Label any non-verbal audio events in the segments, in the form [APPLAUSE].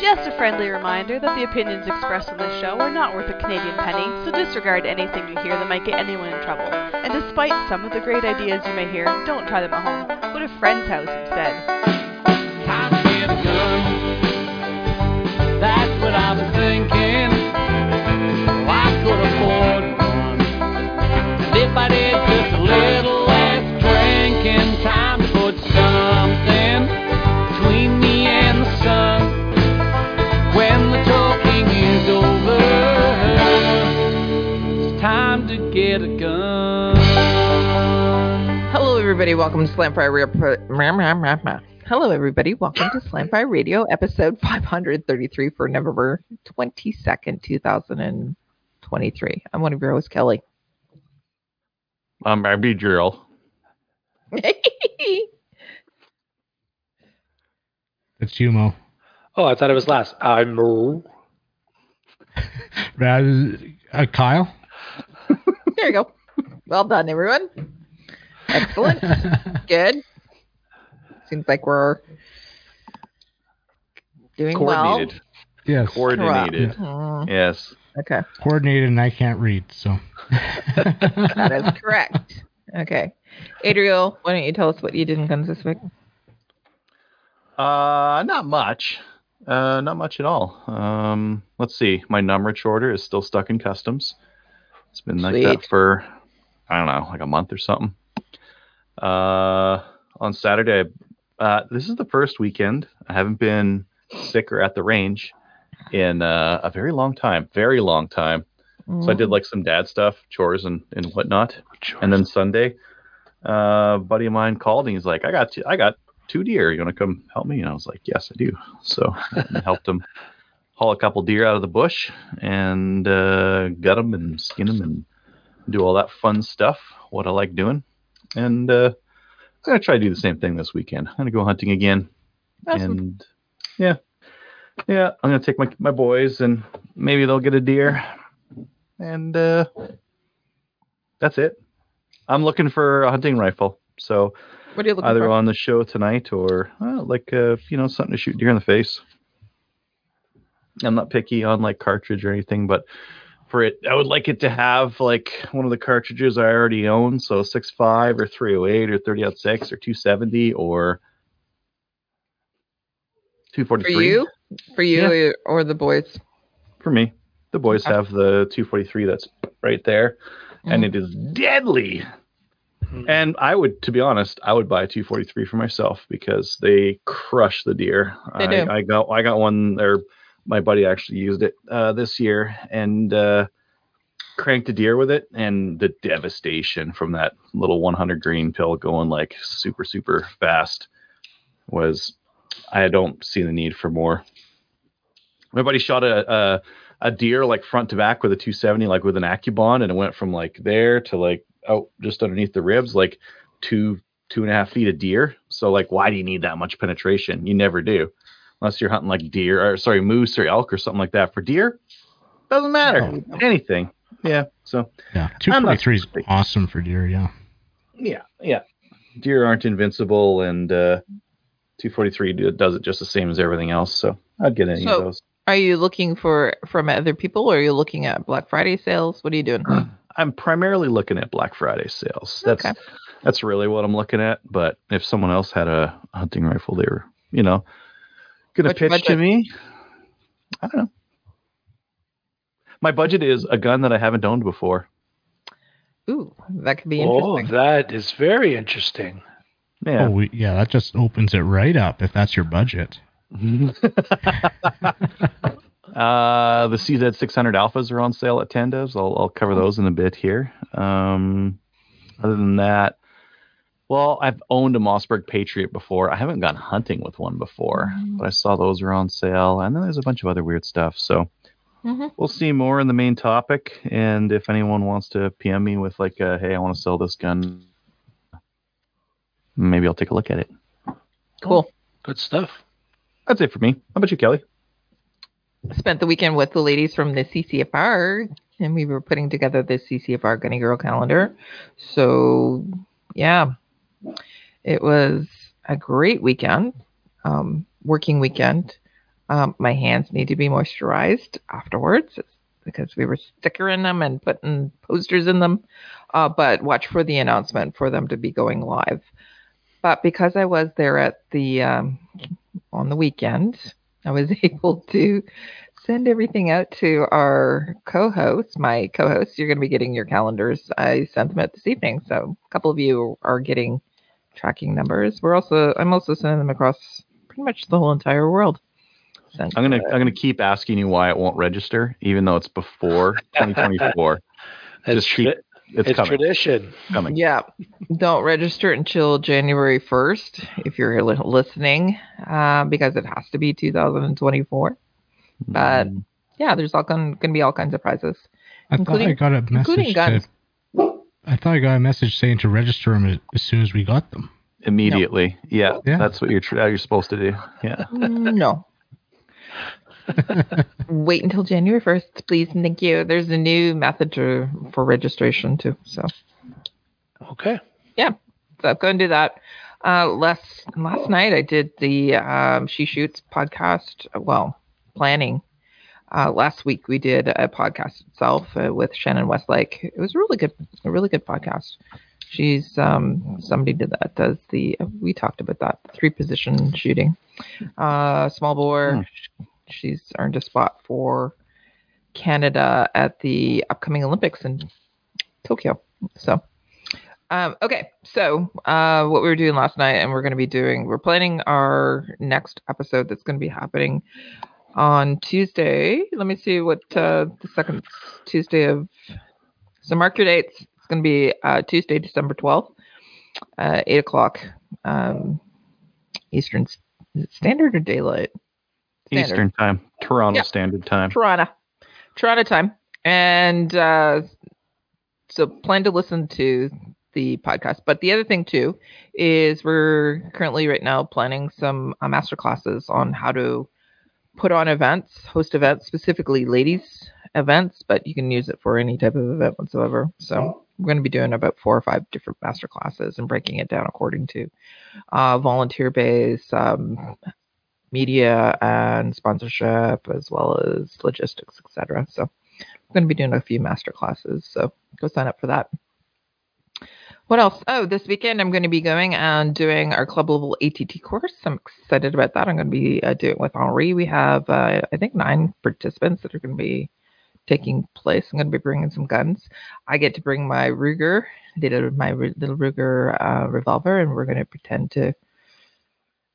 Just a friendly reminder that the opinions expressed on this show are not worth a Canadian penny, so disregard anything you hear that might get anyone in trouble. And despite some of the great ideas you may hear, don't try them at home. Go to a friend's house instead. Everybody. Welcome to Slam Fire Radio. Hello, everybody. Welcome to Slam Fire Radio, episode [LAUGHS] 533 for November 22nd, 2023. I'm one of your hosts, Kelly. Um, I'd be drill. [LAUGHS] It's you, Mo. Oh, I thought it was last. I'm [LAUGHS] uh, Kyle. there you go. Well done, everyone. Excellent. [LAUGHS] Good. Seems like we're doing well. Coordinated. yes. Coordinated. Mm, Yes. okay, Coordinated, and I can't read, so. that is correct. Okay, Adriel, why don't you tell us what you did in guns this week? Uh, not much. Uh, not much at all. Um, let's see. My numberage order is still stuck in customs. It's been like that for I don't know, like a month or something. Uh, on Saturday, uh, this is the first weekend I haven't been sick or at the range in uh, a very long time. Very long time. So I did like some dad stuff, chores and, and whatnot. And then Sunday, uh, buddy of mine called and he's like, I got two, I got two deer. You want to come help me? And I was like, Yes, I do. So I helped him haul a couple deer out of the bush and uh, gut them and skin them and do all that fun stuff. What I like doing. And uh, I'm gonna try to do the same thing this weekend. I'm gonna go hunting again. Awesome. And yeah, yeah, I'm gonna take my my boys and maybe they'll get a deer. And uh, that's it. I'm looking for a hunting rifle. So What are you looking either for? on the show tonight or uh, like uh, you know something to shoot deer in the face. I'm not picky on like cartridge or anything, but for it, I would like it to have like one of the cartridges I already own, so 6.5 or 308 or 30 aught six or 270 or 243 For you? For you or the boys? For me, the boys Okay. have the 243 that's right there, and Mhm. it is deadly. And I would, to be honest, I would buy a 243 for myself because they crush the deer. They I, do. I got I got one there. My buddy actually used it uh, this year and uh, cranked a deer with it, and the devastation from that little 100 grain pill going like super super fast was. I don't see the need for more. My buddy shot a, a a deer like front to back with a 270, like with an AccuBond, and it went from like there to like out just underneath the ribs, like two two and a half feet of deer. So like, why do you need that much penetration? You never do, unless you're hunting like deer or sorry moose or elk or something like that. For deer, doesn't matter Oh. anything. Yeah. So Yeah. 243 is awesome for deer, yeah. yeah, yeah, deer aren't invincible, and uh, 243 does it just the same as everything else. So I'd get any So- of those. Are you looking for from other people, or are you looking at Black Friday sales? What are you doing? [CLEARS THROAT] I'm primarily looking at Black Friday sales. That's Okay. that's really what I'm looking at. But if someone else had a hunting rifle, they were, you know, gonna What's your pitch to me. I don't know. My budget is a gun that I haven't owned before. Ooh, that could be Oh, that is very interesting. Yeah. Oh, we, yeah, that just opens it right up if that's your budget. [LAUGHS] uh, the CZ 600 Alphas are on sale at Tendas. I'll, I'll cover those in a bit here. Um, other than that, well, I've owned a Mossberg Patriot before. I haven't gone hunting with one before, but I saw those were on sale. And then there's a bunch of other weird stuff. So Mhm. we'll see more in the main topic. And if anyone wants to PM me with, like, uh, hey, I want to sell this gun, maybe I'll take a look at it. Cool. Good stuff. That's it for me. How about you, Kelly? Spent the weekend with the ladies from the CCFR, and we were putting together the CCFR Gunny Girl calendar. So, yeah, it was a great weekend, um, working weekend. Um, my hands need to be moisturized afterwards because we were stickering them and putting posters in them. Uh, but watch for the announcement for them to be going live. But because I was there at the um, on the weekend, I was [LAUGHS] able to send everything out to our co-hosts. My co-hosts, you're going to be getting your calendars. I sent them out this evening, so a couple of you are getting tracking numbers. We're also I'm also sending them across pretty much the whole entire world. Sent, I'm gonna uh, I'm gonna keep asking you why it won't register, even though it's before [LAUGHS] 2024. It's, Just keep- It's, it's coming. tradition. coming. Yeah, don't register until January 1st if you're listening, uh, because it has to be 2024. But Mm, yeah, there's all going to be all kinds of prizes, I Including- thought I got a message guns. to. I thought I got a message saying to register them as, as soon as we got them. immediately. Yeah, Yeah. that's what you're tr- you're supposed to do. Yeah. no. [LAUGHS] Wait until January 1st, please. and Thank you. There's a new method to, for registration too. So, Okay. Yeah. So go and do that. Uh, last last night I did the um, She Shoots podcast. Well, planning. Uh, last week we did a podcast itself uh, with Shannon Westlake. It was a really good, a really good podcast. She's um, somebody did that does the. We talked about that three position shooting. Uh, small bore. She's earned a spot for Canada at the upcoming Olympics in Tokyo. So. Um, okay, so uh, what we were doing last night, and we're going to be doing, we're planning our next episode that's going to be happening on Tuesday. Let me see what uh, the second Tuesday of. So mark your dates. It's going to be uh, Tuesday, December twelfth, uh, eight o'clock um, Eastern. Is it Standard or Daylight? Standard. Eastern time, Toronto Yeah. Standard Time. Toronto, Toronto time, and uh, so plan to listen to the podcast. But the other thing too is we're currently right now planning some uh, master classes on how to put on events, host events, specifically ladies events, but you can use it for any type of event whatsoever. So we're going to be doing about four or five different master classes and breaking it down according to uh, volunteer base, um, media and sponsorship, as well as logistics, etc. So I'm going to be doing a few master classes. So go sign up for that. What else? Oh, this weekend I'm going to be going and doing our club level ATT course. I'm excited about that. I'm going to be uh, doing it with Henri. We have, uh, I think, nine participants that are going to be taking place. I'm going to be bringing some guns. I get to bring my Ruger, my little Ruger uh, revolver, and we're going to pretend to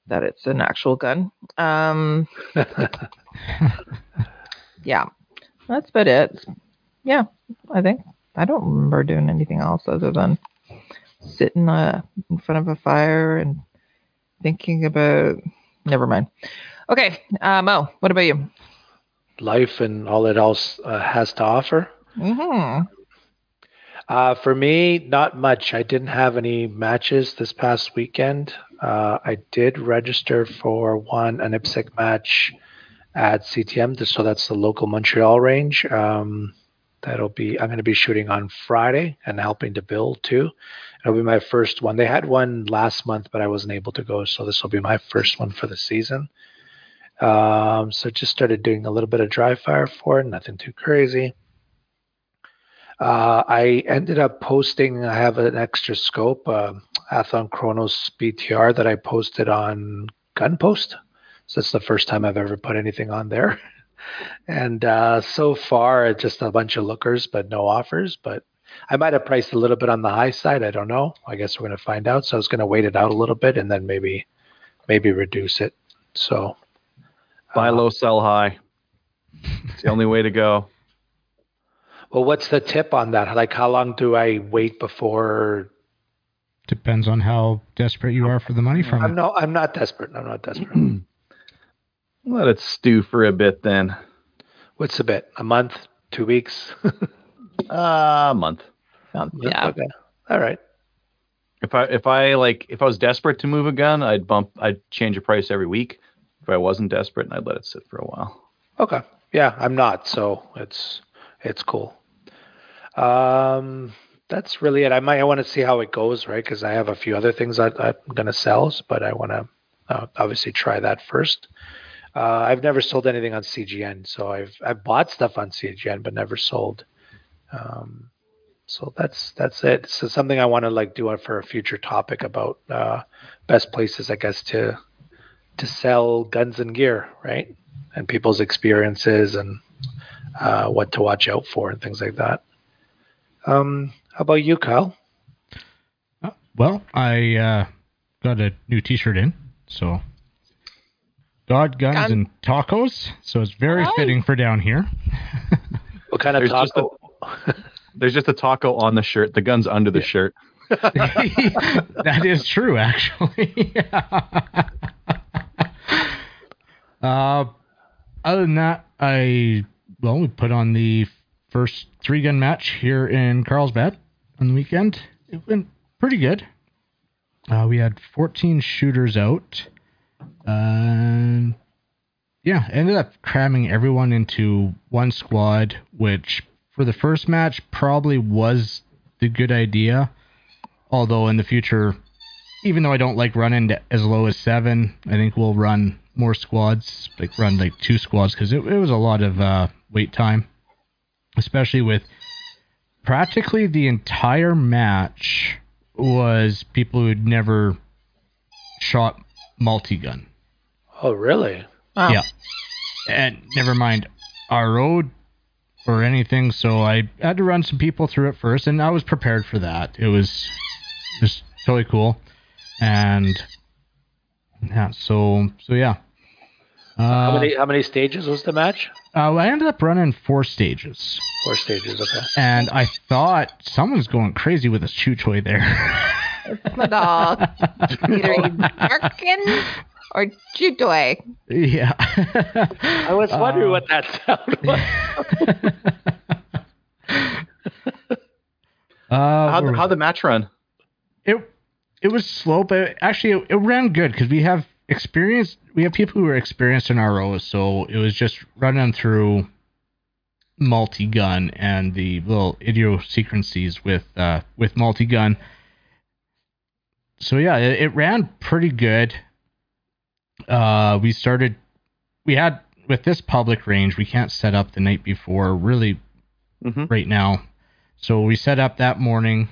that it's an actual gun. Um, [LAUGHS] yeah, that's about it. Yeah, I think I don't remember doing anything else other than sitting uh, in front of a fire and thinking about. Never mind. Okay, uh, Mo, what about you? Life and all it else uh, has to offer. hmm Uh, for me, not much. I didn't have any matches this past weekend. Uh, I did register for one an IPSC match at CTM, so that's the local Montreal range. Um, that'll be I'm going to be shooting on Friday and helping to build too. It'll be my first one. They had one last month, but I wasn't able to go, so this will be my first one for the season. Um, so just started doing a little bit of dry fire for it, nothing too crazy. Uh, I ended up posting. I have an extra scope, uh, Athlon Cronus BTR that I posted on Gunpost. So it's the first time I've ever put anything on there. [LAUGHS] And uh, so far, it's just a bunch of lookers, but no offers. But I might have priced a little bit on the high side. I don't know. I guess we're going to find out. So I was going to wait it out a little bit and then maybe maybe reduce it. So Buy uh, low, sell high. It's the only way to go. Well, what's the tip on that? Like, how long do I wait before? Depends on how desperate you are for the money from I'm it. no, I'm not desperate. I'm not desperate. [CLEARS THROAT] Let it stew for a bit then. What's the bit? A month? Two weeks? [LAUGHS] Uh, a month. yeah. Okay. All right. If I if I like if I was desperate to move a gun, I'd bump I'd change the price every week. If I wasn't desperate, and I'd let it sit for a while. Okay. Yeah, I'm not, so it's it's cool. Um, that's really it. I might I want to see how it goes, right? Because I have a few other things that I'm gonna sell, but I want to uh, obviously try that first. Uh, I've never sold anything on CGN, so I've I've bought stuff on CGN but never sold. Um, so that's that's it. So something I want to like do for a future topic about uh, best places, I guess, to to sell guns and gear, right? And people's experiences and uh, what to watch out for and things like that. Um, how about you, Kyle? Uh, well, I uh, got a new T-shirt in, so God, guns, Gun- and tacos. So it's very Alright. fitting for down here. What kind of There's just taco? There's just a taco on the shirt. The gun's under the shirt. [LAUGHS] [LAUGHS] that is true, actually. [LAUGHS] uh, other than that, I well, we put on the first three gun match here in Carlsbad on the weekend. It went pretty good. Uh, we had 14 shooters out. Uh, yeah, ended up cramming everyone into one squad, which for the first match probably was the good idea. Although in the future, even though I don't like running as low as seven, I think we'll run more squads, like run like two squads, because it, it was a lot of uh, wait time, especially with practically the entire match was people who'd never shot multi gun. Oh, really? Wow. Yeah. And never mind our road or anything. So I had to run some people through it first, and I was prepared for that. It was just totally cool. And yeah, so so yeah. how Uh, many how many stages was the match? uh, I ended up running four stages, Four stages. Okay. and I thought someone's going crazy with a chew toy there. [LAUGHS] It's the dog. [LAUGHS] Either he's barking or chew yeah. [LAUGHS] I was wondering Uh, what that sound was. [LAUGHS] Uh, How'd, how'd the match run? it it was slow, but actually it, it ran good because we have experience. We have people who are experienced in ROs, so it was just running through multi gun and the little idiosyncrasies with uh, with multi gun. So yeah, it, it ran pretty good. Uh, we started. We had with this public range, we can't set up the night before really Mm-hmm. right now. So we set up that morning,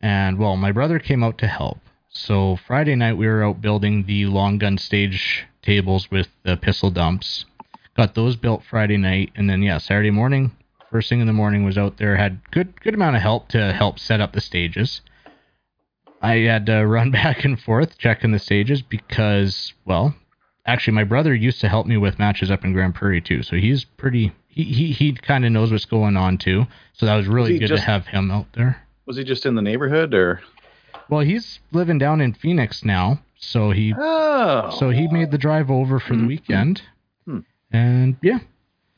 and well, my brother came out to help. So Friday night we were out building the long gun stage tables with the pistol dumps. Got those built Friday night, and then yeah, Saturday morning, first thing in the morning was out there. Had good good amount of help to help set up the stages. I had to [LAUGHS] run back and forth checking the stages because well, actually my brother used to help me with matches up in Grande Prairie too, so he's pretty he he, he kind of knows what's going on too. So that was really he good just- to have him out there. Was he just in the neighborhood or? Well, he's living down in Phoenix now, so he Oh. so he made the drive over for the Mhm. weekend. Hmm. And yeah,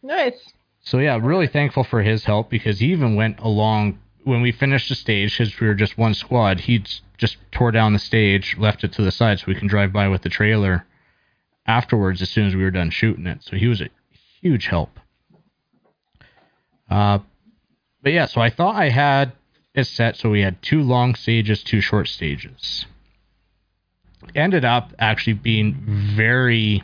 Nice. so yeah, really thankful for his help because he even went along when we finished the stage because we were just one squad. He just tore down the stage, left it to the side so we can drive by with the trailer afterwards as soon as we were done shooting it. So he was a huge help. Uh, but yeah, so I thought I had it set so we had two long stages, two short stages. Ended up actually being very,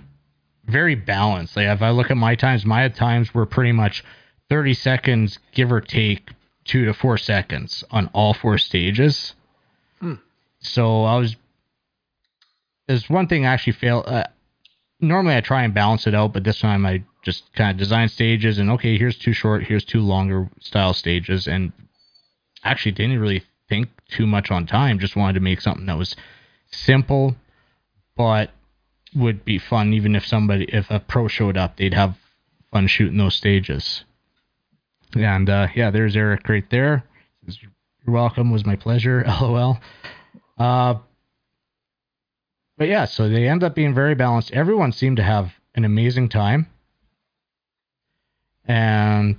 very balanced. Like if I look at my times, my times were pretty much 30 seconds, give or take two to four seconds on all four stages. So I was. There's one thing I actually failed. Uh, normally I try and balance it out, but this time I just kind of design stages and okay, here's two short, here's two longer style stages, and actually didn't really think too much on time. Just wanted to make something that was simple, but would be fun. Even if somebody, if a pro showed up, they'd have fun shooting those stages. And uh, yeah, there's Eric right there. You're welcome. Was my pleasure. [LAUGHS] LOL. Uh, but yeah, so they end up being very balanced. Everyone seemed to have an amazing time. And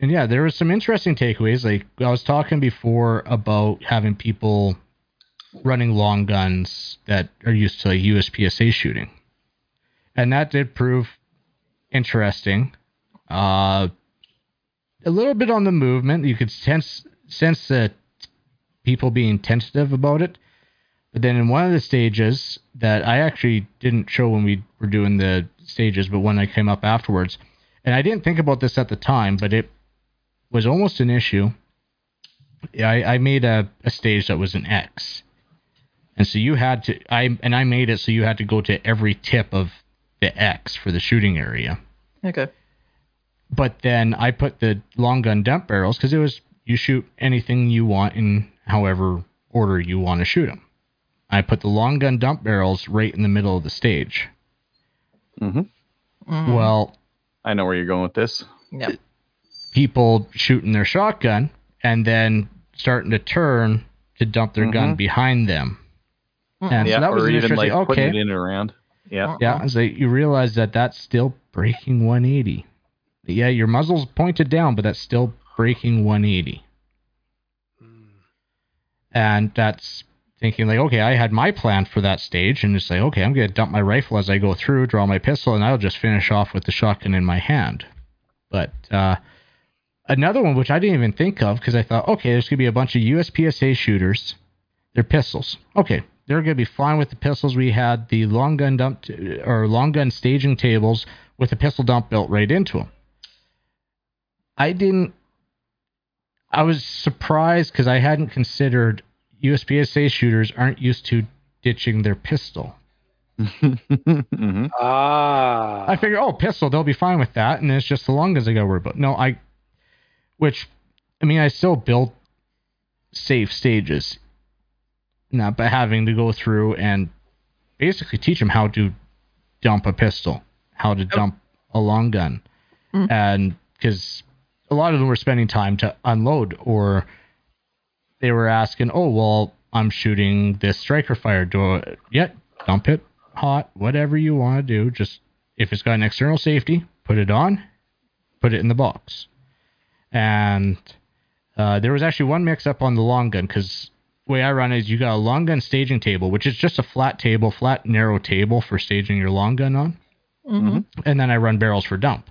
and yeah, there was some interesting takeaways. Like I was talking before about having people running long guns that are used to like USPSA shooting, and that did prove interesting. Uh, a little bit on the movement, you could sense sense that people being tentative about it. But then in one of the stages that I actually didn't show when we were doing the stages, but when I came up afterwards, and I didn't think about this at the time, but it was almost an issue. I, I made a, a stage that was an X. And so you had to I and I made it so you had to go to every tip of the X for the shooting area. Okay. But then I put the long gun dump barrels because it was you shoot anything you want in however order you want to shoot them. I put the long gun dump barrels right in the middle of the stage. hmm Well, I know where you're going with this. Yep. people shooting their shotgun and then starting to turn to dump their gun Mhm. behind them. And yeah, so that was or an even like interesting. putting Okay, it in and around. Yeah. yeah, so you realize that that's still breaking 180. Yeah, your muzzle's pointed down, but that's still breaking 180. And that's thinking like, okay, I had my plan for that stage, and it's like, okay, I'm gonna dump my rifle as I go through, draw my pistol, and I'll just finish off with the shotgun in my hand. But uh, another one which I didn't even think of because I thought, okay, there's gonna be a bunch of USPSA shooters. They're pistols. Okay, they're gonna be fine with the pistols. We had the long gun dump t- or long gun staging tables with a pistol dump built right into them. I didn't. I was surprised because I hadn't considered USPSA shooters aren't used to ditching their pistol. hmm [LAUGHS] Ah. I figure, oh, pistol, they'll be fine with that, and it's just the long guns I got to worry about. No, I, which, I mean, I still built safe stages, not by having to go through and basically teach them how to dump a pistol, how to dump a long gun, Mm. and because a lot of them were spending time to unload, or they were asking, oh, well, I'm shooting this striker fire. Do I, yeah, dump it hot, whatever you want to do. Just if it's got an external safety, put it on, put it in the box. And uh, there was actually one mix up on the long gun because the way I run is you got a long gun staging table, which is just a flat table, flat narrow table for staging your long gun on, Mhm. and then I run barrels for dump.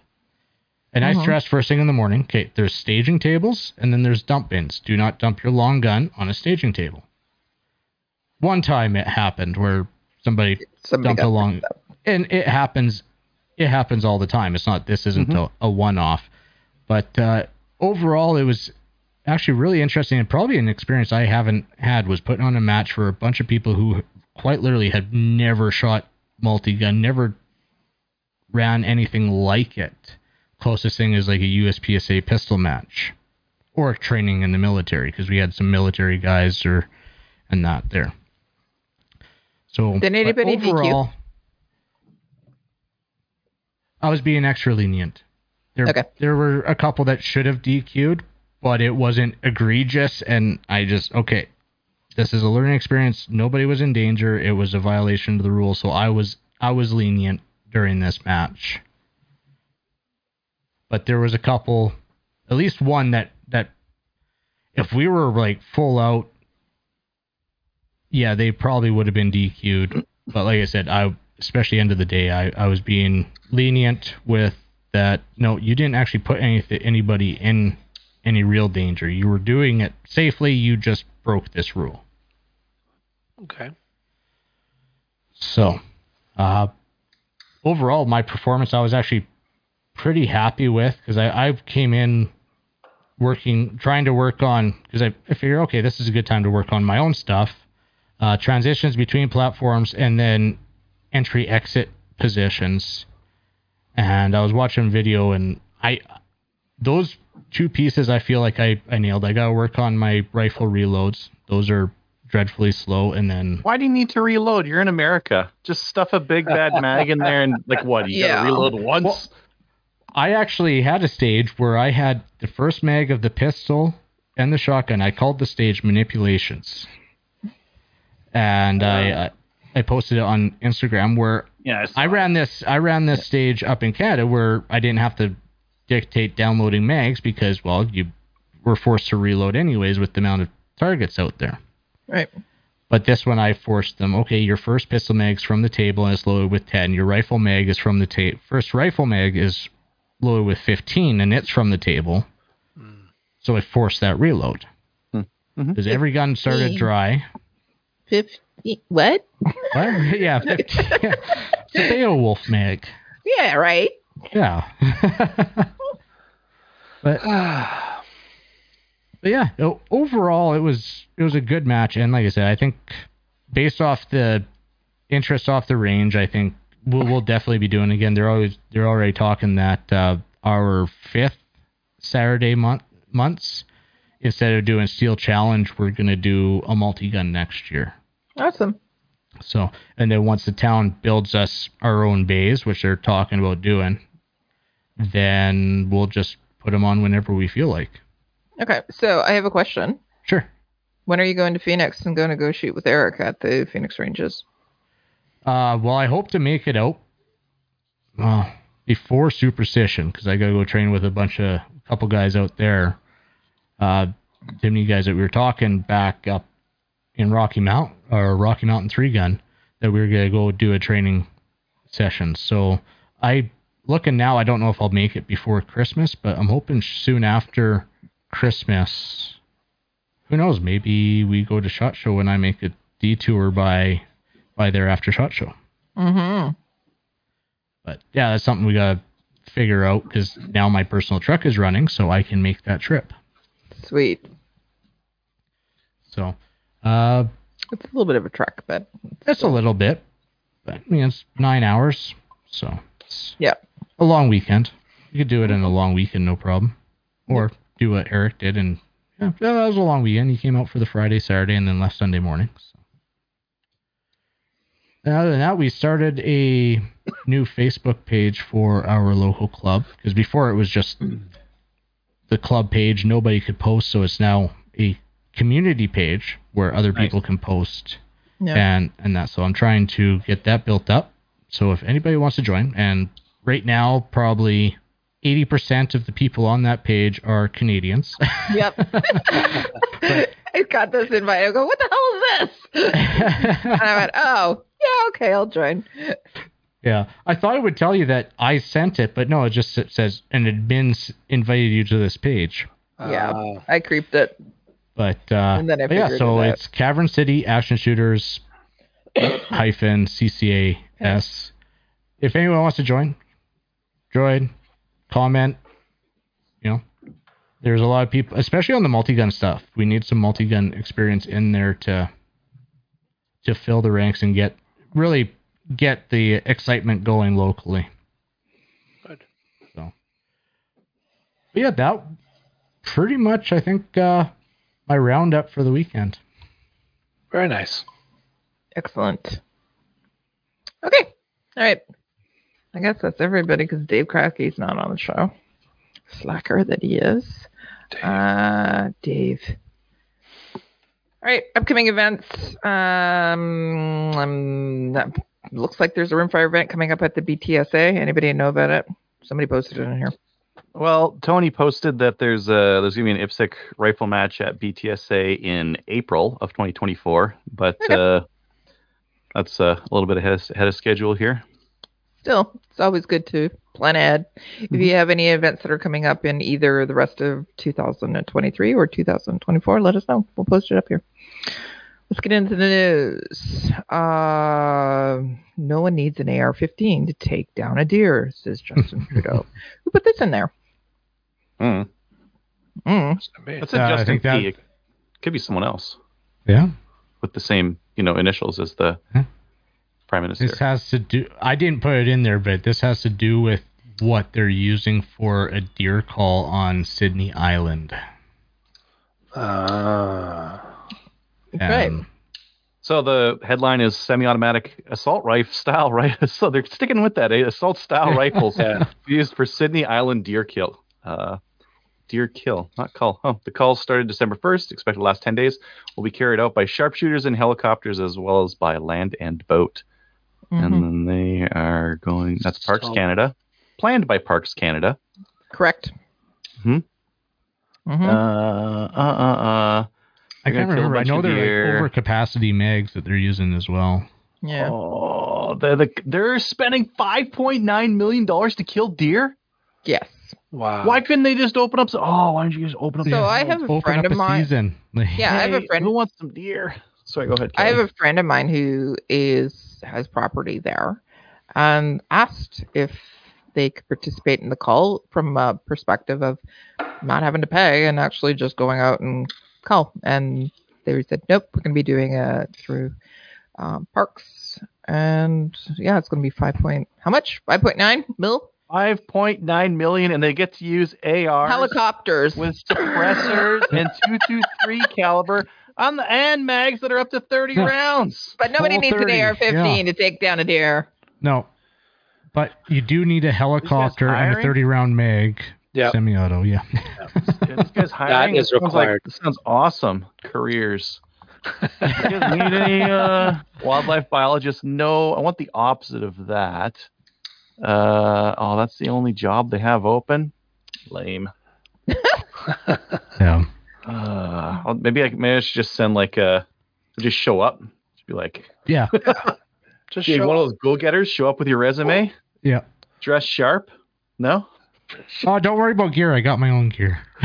And I Mhm. stress first thing in the morning, okay, there's staging tables and then there's dump bins. Do not dump your long gun on a staging table. One time it happened where somebody Somebody dumped a long mixed and it happens it happens all the time it's not this isn't a, a one-off but uh, overall it was actually really interesting and probably an experience i haven't had was putting on a match for a bunch of people who quite literally had never shot multi-gun never ran anything like it closest thing is like a uspsa pistol match or training in the military because we had some military guys or and that there so Did anybody DQ? overall, I was being extra lenient. There, Okay. there were a couple that should have DQ'd, but it wasn't egregious, and I just okay. This is a learning experience. Nobody was in danger. It was a violation of the rules, so I was I was lenient during this match. But there was a couple, at least one that that if we were like full out, yeah, they probably would have been DQ'd. But like I said, I especially end of the day, I, I was being lenient with that. No, you didn't actually put any anybody in any real danger. You were doing it safely. You just broke this rule. Okay. So, uh, overall, my performance I was actually pretty happy with because I, I came in working, trying to work on because I, I figured, okay, this is a good time to work on my own stuff, uh, transitions between platforms, and then entry exit positions. And I was watching video, and I those two pieces I feel like I, I nailed. I got to work on my rifle reloads. Those are dreadfully slow, and then Why do you need to reload? You're in America. Just stuff a big bad mag in there and like what? You Yeah. gotta reload once. Well- I actually had a stage where I had the first mag of the pistol and the shotgun. I called the stage manipulations, and I I I posted it on Instagram where yeah, I, I ran this I ran this stage up in Canada where I didn't have to dictate downloading mags because well you were forced to reload anyways with the amount of targets out there. Right. But this one, I forced them. Okay, your first pistol mag's from the table and it's loaded with 10. Your rifle mag is from the table. First rifle mag is loaded with 15 and it's from the table. So I forced that reload. mhm. Every gun started dry. Fifty. What? What? [LAUGHS] yeah, 50, yeah. [LAUGHS] It's a Beowulf mag. Yeah, right. Yeah. [LAUGHS] but but yeah, overall it was it was a good match, and like I said, I think based off the interest off the range, I think we'll, we'll definitely be doing it again. They're always they're already talking that uh, our fifth Saturday month months instead of doing Steel Challenge, we're gonna do a multi gun next year. Awesome. So, and then once the town builds us our own bays, which they're talking about doing, then we'll just put them on whenever we feel like. Okay, so I have a question. Sure. When are you going to Phoenix and going to go shoot with Eric at the Phoenix Ranges? Uh, well, I hope to make it out uh, before Superstition because I got to go train with a bunch of couple guys out there. Uh, Dimny guys that we were talking back up in Rocky Mount or Rocky Mountain Three Gun that we were gonna go do a training session. So I looking now, I don't know if I'll make it before Christmas, but I'm hoping soon after Christmas. Who knows? Maybe we go to Shot Show and I make a detour by by there after Shot Show. Mm-hmm. But yeah, that's something we gotta figure out because now my personal truck is running, so I can make that trip. Sweet. So, uh, It's a little bit of a trek, but It's a little bit, but I mean, it's nine hours, so yeah. a long weekend. You could do it in a long weekend, no problem. Or do what Eric did, and yeah, yeah, that was a long weekend. He came out for the Friday, Saturday, and then left Sunday morning. So. And other than that, we started a new Facebook page for our local club because before it was just hmm. the club page, nobody could post. So it's now a community page where other Nice. people can post Yeah. and and that. So I'm trying to get that built up. So if anybody wants to join, and right now probably 80% of the people on that page are Canadians. Yep. [LAUGHS] [LAUGHS] I got this invite. I go, what the hell is this? [LAUGHS] and I went, oh, yeah, okay, I'll join. yeah, I thought it would tell you that I sent it, but no, it just says an admin invited you to this page. Yeah. Uh, I creeped it. But uh, And then I but yeah, so it it's Cavern City Action Shooters [COUGHS] hyphen CCAS. If anyone wants to join, join, comment. You know, there's a lot of people, especially on the multi-gun stuff. We need some multi-gun experience in there to to fill the ranks and get really get the excitement going locally. Good. So, but yeah, that pretty much I think uh, my roundup for the weekend. very nice. Excellent. Okay. All right. I guess that's everybody because Dave Krake's not on the show. Slacker that he is. Dave. Uh, Dave. All right. Upcoming events. Um, um that looks like there's a rimfire event coming up at the BTSA. Anybody know about it? Somebody posted it in here. Well, Tony posted that there's a there's gonna be an IPSC rifle match at BTSA in April of 2024, but Okay. uh, that's uh, a little bit ahead of, ahead of schedule here. Still, it's always good to plan ahead. If you have any events that are coming up in either the rest of 2023 or 2024, let us know. We'll post it up here. Let's get into the news. Uh, no one needs an AR-15 to take down a deer, says Justin [LAUGHS] Trudeau. Who put this in there? Mm. Mm. It's gonna That's Uh, a I Justin that- It could be someone else Yeah. with the same you know initials as the Huh? prime minister. This has to do. I didn't put it in there, but this has to do with what they're using for a deer call on Sidney Island. Ah. Right. Um, So the headline is semi-automatic assault rifle style, [LAUGHS] right? So they're sticking with that. Eh? Assault style [LAUGHS] rifles Yeah. used for Sidney Island deer kill. Uh, deer kill, not call. Oh, the calls started December 1st. Expected to last 10 days. Will be carried out by sharpshooters and helicopters as well as by land and boat. Mhm. And then they are going. That's Parks So- Canada, planned by Parks Canada. Correct. Mhm. Mhm. Uh, uh, uh, uh. I can't gonna kill a remember. I know they're deer. like overcapacity mags that they're using as well. yeah. Oh, they're, the, they're spending five point nine million dollars to kill deer. Yes. Wow. Why couldn't they just open up? So, oh, why don't you just open up? So the- I have a friend of a mine- season. [LAUGHS] Yeah, I have a friend. Who wants some deer? Sorry, go ahead. I have a friend of mine who is has property there, and asked if they could participate in the call from a perspective of not having to pay and actually just going out and call. And they said, nope, we're going to be doing it through um, parks. And yeah, it's going to be five point how much? Five point nine mil 5.9 million, and they get to use AR helicopters. with suppressors [LAUGHS] and 223 caliber on the and mags that are up to 30 Yeah. rounds. but nobody Full needs 30, an AR-15 yeah. to take down a deer. No, but you do need a helicopter and a 30 round mag Yeah. semi-auto. Yeah. Yeah, this guy's [LAUGHS] hiring. is This sounds like- required. this sounds awesome. Careers. you guys need any [LAUGHS] uh, wildlife biologists? No, I want the opposite of that. Uh, oh, that's the only job they have open. Lame. [LAUGHS] yeah. Uh, well, maybe I maybe I should just send like a just show up. Just be like, Yeah. Just yeah, show one of those go getters. Show up with your resume. Yeah. Dress sharp. No. Oh, don't worry about gear. I got my own gear. [LAUGHS]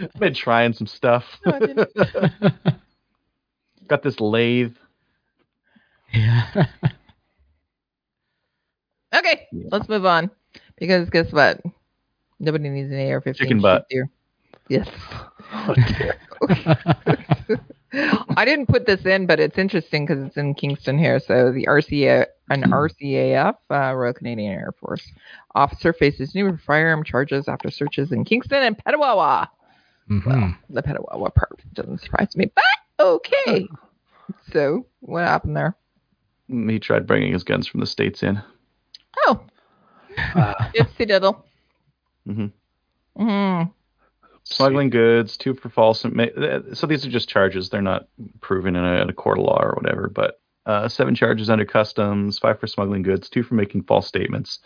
I've been trying some stuff. [LAUGHS] No, Got this lathe. yeah. [LAUGHS] Okay, let's move on. Because guess what? Nobody needs an AR-15. Chicken butt. shoot deer. Yes. Oh, dear. I didn't put this in, but it's interesting because it's in Kingston here. So the RCA, an RCAF, uh, Royal Canadian Air Force officer faces new firearm charges after searches in Kingston and Petawawa. Mhm. Well, the Petawawa part doesn't surprise me, but okay. So what happened there? Mm, He tried bringing his guns from the states in. Oh, [LAUGHS] Uh, ipsy diddle. hmm Mm. Smuggling goods, two for false. So these are just charges. They're not proven in a, in a court of law or whatever. But uh, seven charges under customs, five for smuggling goods, two for making false statements,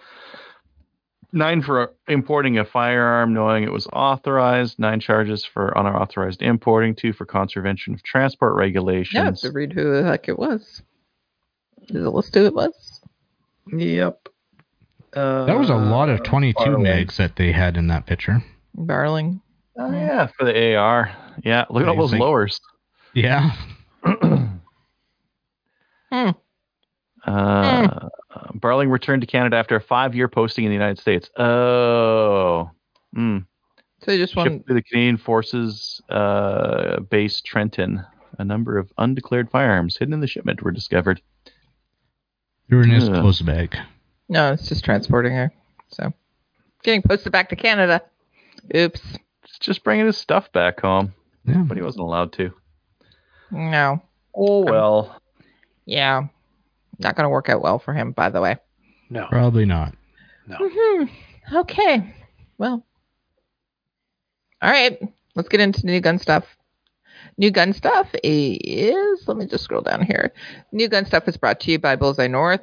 nine for importing a firearm knowing it was authorized, nine charges for unauthorized importing, two for contravention of transport regulations. Yeah, to read who the heck it was. Does it list who it was? Yep. Uh, That was a lot of 22 far away. megs that they had in that picture. Barling. Oh, yeah, for the AR. Yeah, look at all those Amazing. lowers. Yeah. [CLEARS THROAT] Hmm. Uh, Barling returned to Canada after a five-year posting in the United States. Oh, mm. So you just shipped want to the Canadian Forces uh, base Trenton. A number of undeclared firearms hidden in the shipment were discovered. They were in his Yeah. clothes bag. no, it's just transporting her. So getting posted back to Canada. Oops. It's just bringing his stuff back home, Yeah. but he wasn't allowed to. No. Oh well. Yeah. Not going to work out well for him, by the way. no, Probably not. no. hmm Okay. Well. All right. Let's get into the new gun stuff. New gun stuff is. Let me just scroll down here. New gun stuff is brought to you by Bullseye North.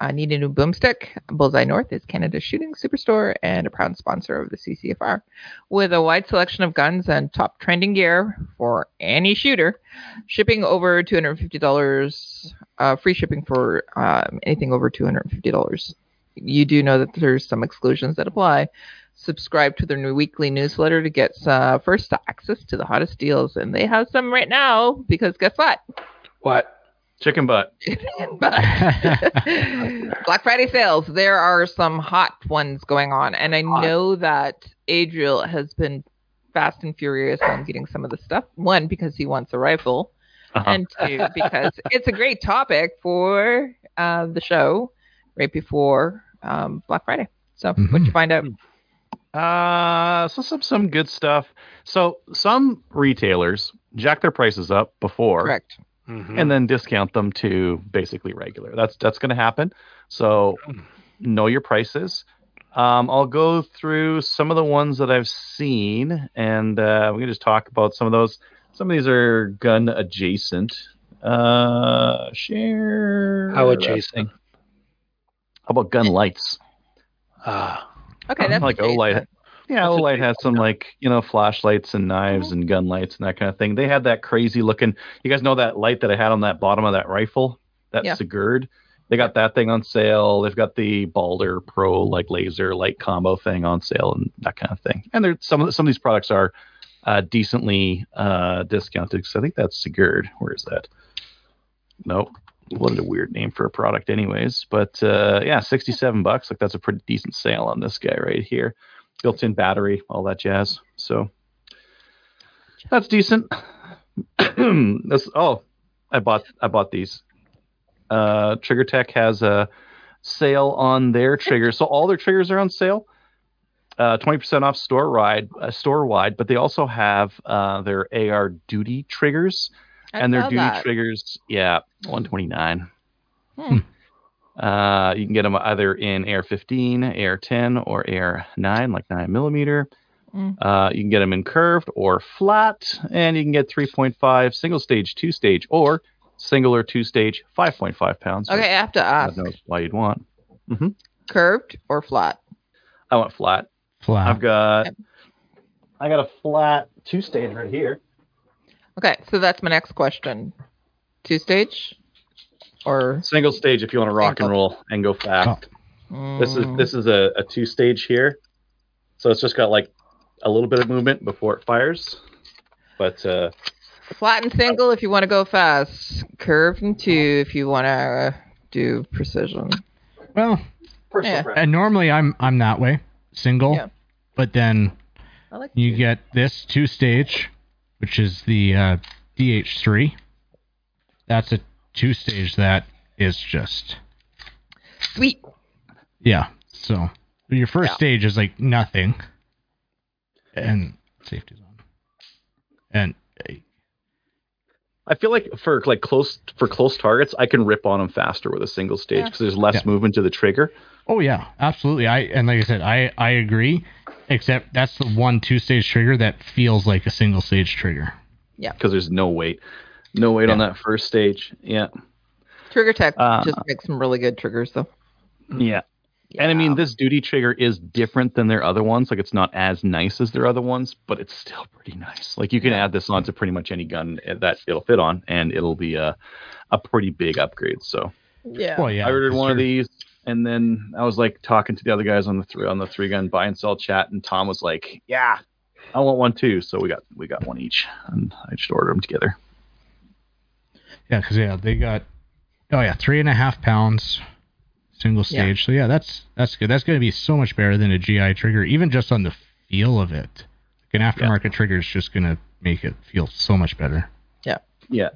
I need a new boomstick. Bullseye North is Canada's shooting superstore and a proud sponsor of the CCFR. With a wide selection of guns and top trending gear for any shooter, shipping over $250, uh, free shipping for um, anything over $250 you do know that there's some exclusions that apply. Subscribe to their new weekly newsletter to get uh, first access to the hottest deals, and they have some right now. Because guess what? What? Chicken butt. [LAUGHS] [LAUGHS] Black Friday sales. There are some hot ones going on, and I Hot. know that Adriel has been fast and furious on getting some of the stuff. One because he wants a rifle, Uh-huh. and two because [LAUGHS] it's a great topic for uh, the show right before um, Black Friday. So what'd you find out? Uh, so some some good stuff. So some retailers jack their prices up before, Correct. Mhm. and then discount them to basically regular. That's that's going to happen. So know your prices. Um, I'll go through some of the ones that I've seen, and uh, we can just talk about some of those. Some of these are gun adjacent. Uh, share. How adjacent? How about gun lights? Ah, Okay, that's like adjacent. Olight. Yeah, That's Olight has some like you know flashlights and knives and gun lights and that kind of thing. They had that crazy looking. You guys know that light that I had on that bottom of that rifle, that Yeah. Sigurd. They got that thing on sale. They've got the Baldr Pro like laser light combo thing on sale and that kind of thing. And there some of the, some of these products are uh, decently uh, discounted. Because I think that's Sigurd. Where is that? Nope. What a weird name for a product, anyways. But uh, yeah, sixty-seven bucks. Like that's a pretty decent sale on this guy right here. Built-in battery, all that jazz. So that's decent. [CLEARS THROAT] this, oh, I bought I bought these. Uh, Trigger Tech has a sale on their triggers, so all their triggers are on sale. Uh, Twenty percent off store wide, uh, store wide, but they also have uh, their AR duty triggers I and their duty that. triggers. Yeah, one twenty nine. Hmm. Uh, you can get them either in AR 15, AR 10, or AR 9, like 9 millimeter. Mm. Uh, you can get them in curved or flat, and you can get 3.5 single stage, two stage, or single or two stage, 5.5 pounds. Okay, I have to God ask: knows why you'd want. curved or flat? I want flat. Flat. I've got, Yep. I got a flat two stage right here. Okay, so that's my next question: two stage or Single stage if you want to rock and roll and go fast. This is this is a, a two stage here, so it's just got like a little bit of movement before it fires. But uh, flat and single if you want to go fast. Curved and two if you want to uh, do precision. well, Yeah. and normally I'm I'm that way, single. Yeah. But then like you two. get this two stage, which is the uh, DH3. That's a two stage that is just sweet. yeah. So your first Yeah. stage is like nothing, and safety's on, and uh, I feel like for like close for close targets, I can rip on them faster with a single stage Yeah. because there's less Yeah. movement to the trigger. Oh yeah, absolutely. I and like I said, I I agree. Except that's the one two stage trigger that feels like a single stage trigger. Yeah. Because there's no weight, no weight on that first stage. Yeah, Trigger Tech Uh, just makes some really good triggers though. yeah. And I mean, this duty trigger is different than their other ones. Like, it's not as nice as their other ones, but it's still pretty nice. Like, you can add this onto pretty much any gun that it'll fit on, and it'll be a a pretty big upgrade. So yeah. Well, yeah. I ordered one of these, and then I was like talking to the other guys on the three on the three gun buy and sell chat, and Tom was like, "Yeah, I want one too." So we got we got one each, and I just ordered them together. Yeah, because yeah, they got oh yeah, three and a half pounds single Yeah. stage. So yeah, that's that's good. That's going to be so much better than a GI trigger, even just on the feel of it. Like an aftermarket trigger is just going to make it feel so much better. Yeah,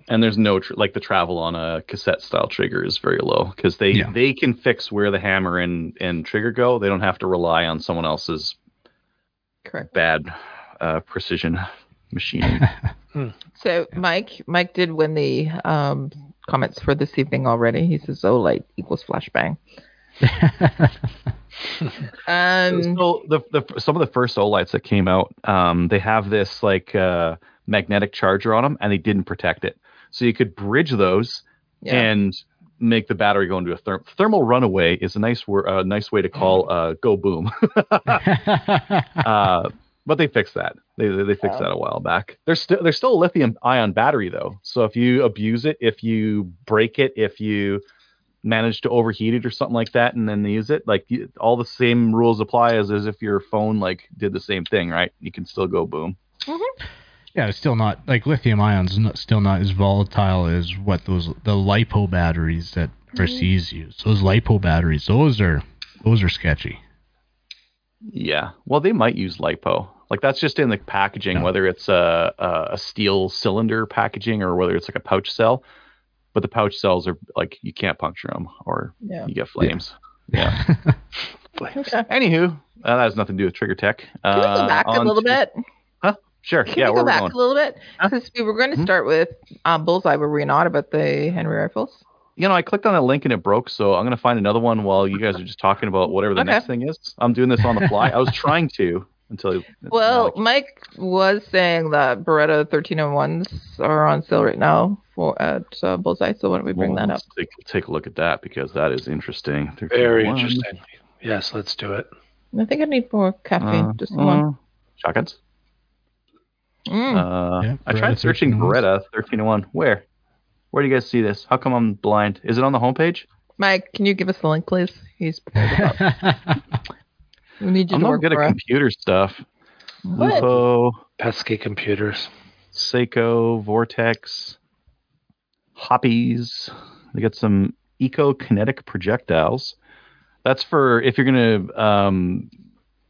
and there's no tr- like the travel on a cassette style trigger is very low because they Yeah. they can fix where the hammer and and trigger go. They don't have to rely on someone else's Correct. bad uh, precision machining. [LAUGHS] So Mike, Mike did win the um, comments for this evening already. He says Olight equals flashbang. [LAUGHS] Um, so the, the some of the first Olights that came out, um, they have this like uh, magnetic charger on them, and they didn't protect it, so you could bridge those yeah. and make the battery go into a therm- thermal runaway. Is a nice word, a nice way to call uh, go boom. [LAUGHS] [LAUGHS] uh, but they fixed that. They they, they fixed Oh. that a while back. There's still there's still a lithium ion battery though. So if you abuse it, if you break it, if you manage to overheat it or something like that, and then use it, like you, all the same rules apply as as if your phone like did the same thing, right? You can still go boom. Yeah, it's still not like lithium ions. Not, still not as volatile as what those the lipo batteries that RCs use. Those lipo batteries, those are those are sketchy. Yeah. Well, they might use lipo. Like that's just in the packaging, Yeah. whether it's a, a a steel cylinder packaging or whether it's like a pouch cell. But the pouch cells are like you can't puncture them or Yeah. you get flames. Yeah. Okay. [LAUGHS] Anywho, uh, that has nothing to do with Trigger Tech. Can we go Uh, back a little to- bit? Sure. Can yeah, we where go we back going? a little bit? Huh? Because we were going to Hmm? start with um, Bullseye, were we not, about the Henry rifles? You know, I clicked on a link and it broke, so I'm gonna find another one while you guys are just talking about whatever the Okay. next thing is. I'm doing this on the fly. I was [LAUGHS] trying to until. [LAUGHS] Well, now Mike was saying that Beretta 1301s are on sale right now for at uh, Bullseye. So why don't we bring Well, that up? let's Take, take a look at that because that is interesting. Very interesting. Yes, let's do it. I think I need more caffeine. Uh, Just one. uh, shotguns. Mm. Uh, Yeah, I tried searching 1301s. Beretta 1301. Where? Where do you guys see this? How come I'm blind? Is it on the homepage? Mike, can you give us the link, please? He's [LAUGHS] pulled it up. We need you I'm to not work good at computer stuff. What? Lupo, Pesky computers. Seiko, Vortex, Hoppe's. They got some Eco Kinetic projectiles. That's for if you're gonna um,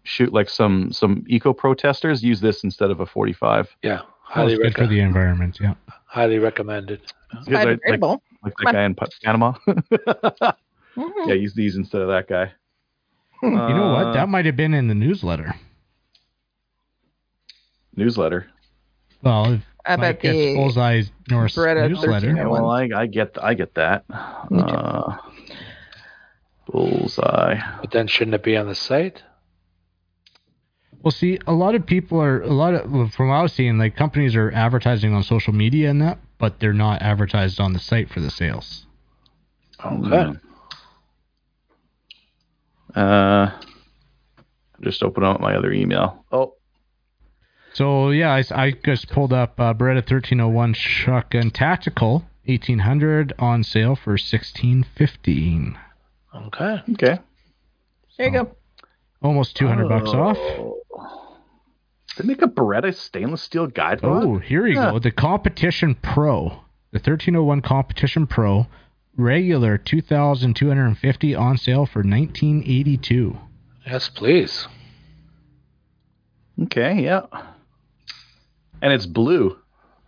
shoot like some some eco protesters. Use this instead of a 45. Yeah, highly it's good for the environment. Yeah. highly recommended. Because I- like, Biodegradable. like that guy in Pa- Panama. [LAUGHS] Mhm. yeah, use these instead of that guy. You know Uh, what? That might have been in the newsletter. newsletter. Well, if I Mike bet gets the Bullseye's North newsletter. Yeah, well, I, I get I get that. Uh, bullseye. But then shouldn't it be on the site? Well, see, a lot of people are a lot of from what I was seeing, like companies are advertising on social media and that, but they're not advertised on the site for the sales. Okay. Mm. Uh, just open up my other email. Oh, So yeah, I, I just pulled up uh, Beretta 1301 shotgun tactical 1800 on sale for 1615, Okay. okay. There you go. almost 200 bucks off. They make a Beretta stainless steel guide rod. Oh, here you Huh. go. The Competition Pro, the 1301 Competition Pro, regular 2,250 on sale for 1982. Yes, please. Okay, yeah. And it's blue.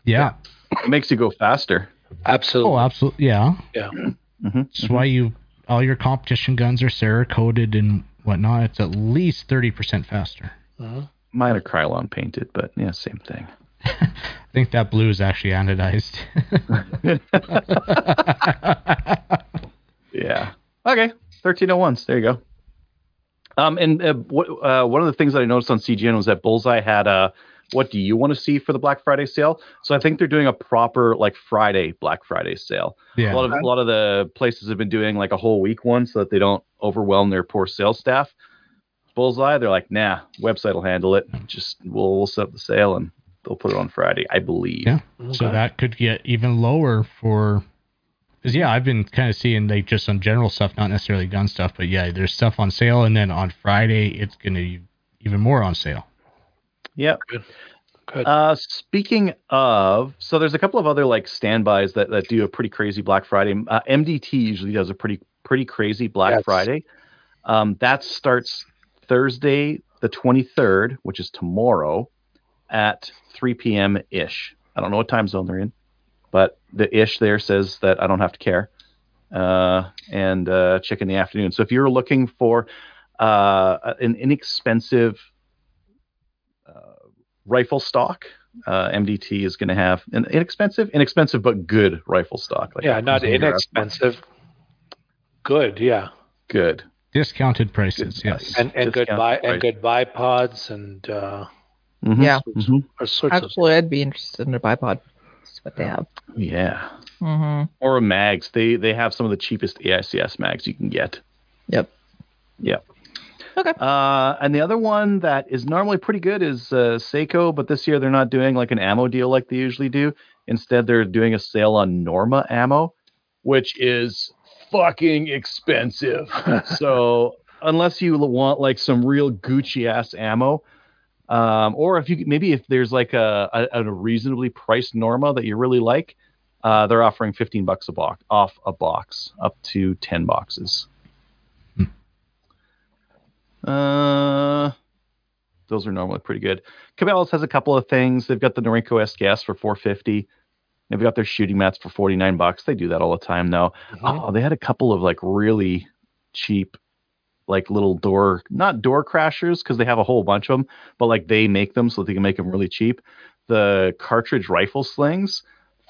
Yeah. It makes you go faster. Absolutely. Oh, absolutely. Yeah. Yeah. Mm-hmm. That's why you all your competition guns are Cerakoted and whatnot. It's at least 30% faster. Mhm. Mine are Krylon painted, but yeah, same thing. [LAUGHS] I think that blue is actually anodized. [LAUGHS] Yeah. Okay. 1301s. There you go. Um, and uh, what, uh, one of the things that I noticed on CGN was that Bullseye had a what do you want to see for the Black Friday sale? So I think they're doing a proper like Friday Black Friday sale. yeah. A lot of a lot of the places have been doing like a whole week one so that they don't overwhelm their poor sales staff. Bullseye, they're like, nah, website will handle it. Just we'll, we'll set up the sale and they'll put it on Friday, I believe. Yeah. So that could get even lower for. Because, yeah, I've been kind of seeing like just some general stuff, not necessarily gun stuff, but yeah, there's stuff on sale. And then on Friday, it's going to be even more on sale. Yep. Good. Uh, speaking of, so there's a couple of other like standbys that, that do a pretty crazy Black Friday. Uh, MDT usually does a pretty pretty crazy Black Yes. Friday. Um, that starts Thursday the 23rd, which is tomorrow, at 3 p.m. ish. I don't know what time zone they're in, but the ish there says that I don't have to care. Uh, and uh, check in the afternoon. So if you're looking for uh, an inexpensive rifle stock. Uh, MDT is going to have an inexpensive, inexpensive but good rifle stock. Like yeah, not inexpensive. Good. Yeah. Good. Discounted prices, Good yes. And and good Discount buy and good bipods and uh, Mhm, Yeah. mhm. all sorts of Actually, I'd be interested in a bipod. That's what they have. Yeah. Mm-hmm. Or mags. They they have some of the cheapest AICS mags you can get. Yep. Yep. Okay. Uh, and the other one that is normally pretty good is uh, Seiko, but this year they're not doing like an ammo deal like they usually do. Instead, they're doing a sale on Norma ammo, which is fucking expensive. [LAUGHS] so unless you want like some real Gucci ass ammo, um, or if you maybe if there's like a, a, a reasonably priced Norma that you really like, uh, they're offering 15 bucks a box off a box up to 10 boxes. Uh, those are normally pretty good. Cabela's has a couple of things. They've got the Norinco SKS for 450. They've got their shooting mats for 49 bucks. They do that all the time now. Mm-hmm. Oh, they had a couple of like really cheap, like little door, not door crashers because they have a whole bunch of them, but like they make them so they can make them really cheap. The cartridge rifle slings,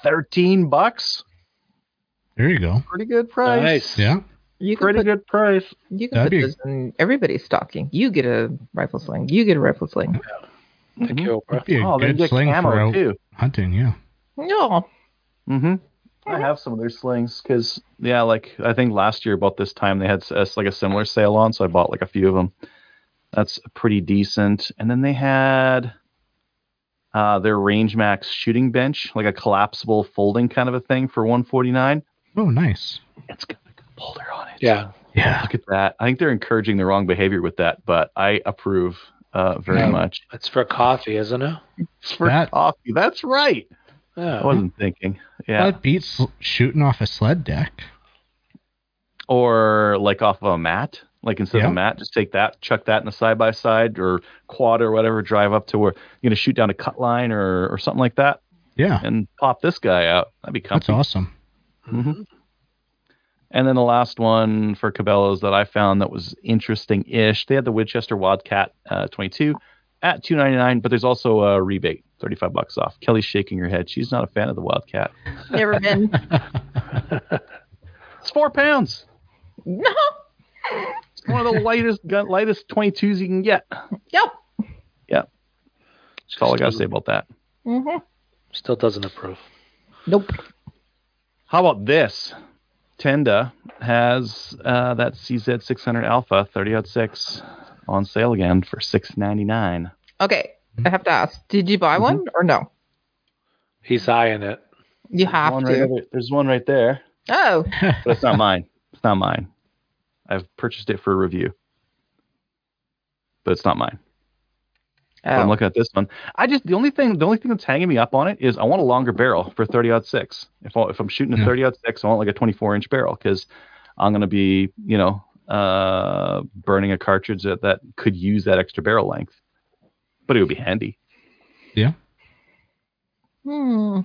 13 bucks. There you go. Pretty good price. nice. Yeah. You can Pretty put, good price. you can That'd put be- this in everybody's stocking. You get a rifle sling. You get a rifle sling. Mm-hmm. Thank you, Oprah. Be a Oh, good get sling for too. hunting, yeah. No. Mm-hmm. I have some of their slings because yeah, like I think last year about this time they had s- s- like a similar sale on, so I bought like a few of them. That's pretty decent. And then they had uh, their Range Max shooting bench, like a collapsible folding kind of a thing for 149. Oh, nice. It's got like a good holder on it. Yeah. Yeah. Look at that. I think they're encouraging the wrong behavior with that, but I approve. uh, very Yeah. much. It's for coffee, isn't it? It's for That- coffee. That's right. Yeah. I wasn't thinking. Yeah. That beats shooting off a sled deck. or like off of a mat. Like instead of a mat, just take that, chuck that in a side by side or quad or whatever, drive up to where you're gonna shoot down a cut line or or something like that, Yeah, and pop this guy out. That'd be cool. that's comfy. awesome. Mhm. And then the last one for Cabela's that I found that was interesting-ish. They had the Winchester Wildcat uh, 22 at 2.99, but there's also a rebate, 35 bucks off. Kelly's shaking her head. She's not a fan of the Wildcat. Never been. [LAUGHS] It's four pounds. no. It's one of the lightest gun, lightest 22s you can get. Yep. Yep. That's all I gotta say about that. hmm Still doesn't approve. Nope. How about this? Tenda has uh, that CZ 600 Alpha 30 6 on sale again for 6.99. Okay. I have to ask. Did you buy one or no? He's eyeing it. You have one to. Right over, there's one right there, oh. [LAUGHS] but it's not mine. It's not mine. I've purchased it for review, but it's not mine. But I'm Oh. looking at this one. I just the only thing the only thing that's hanging me up on it is I want a longer barrel for 30 six. If I, if I'm shooting a Yeah. 30 six, I want like a 24 inch barrel because I'm gonna be you know uh, burning a cartridge that, that could use that extra barrel length. But it would be handy. Yeah. Hmm.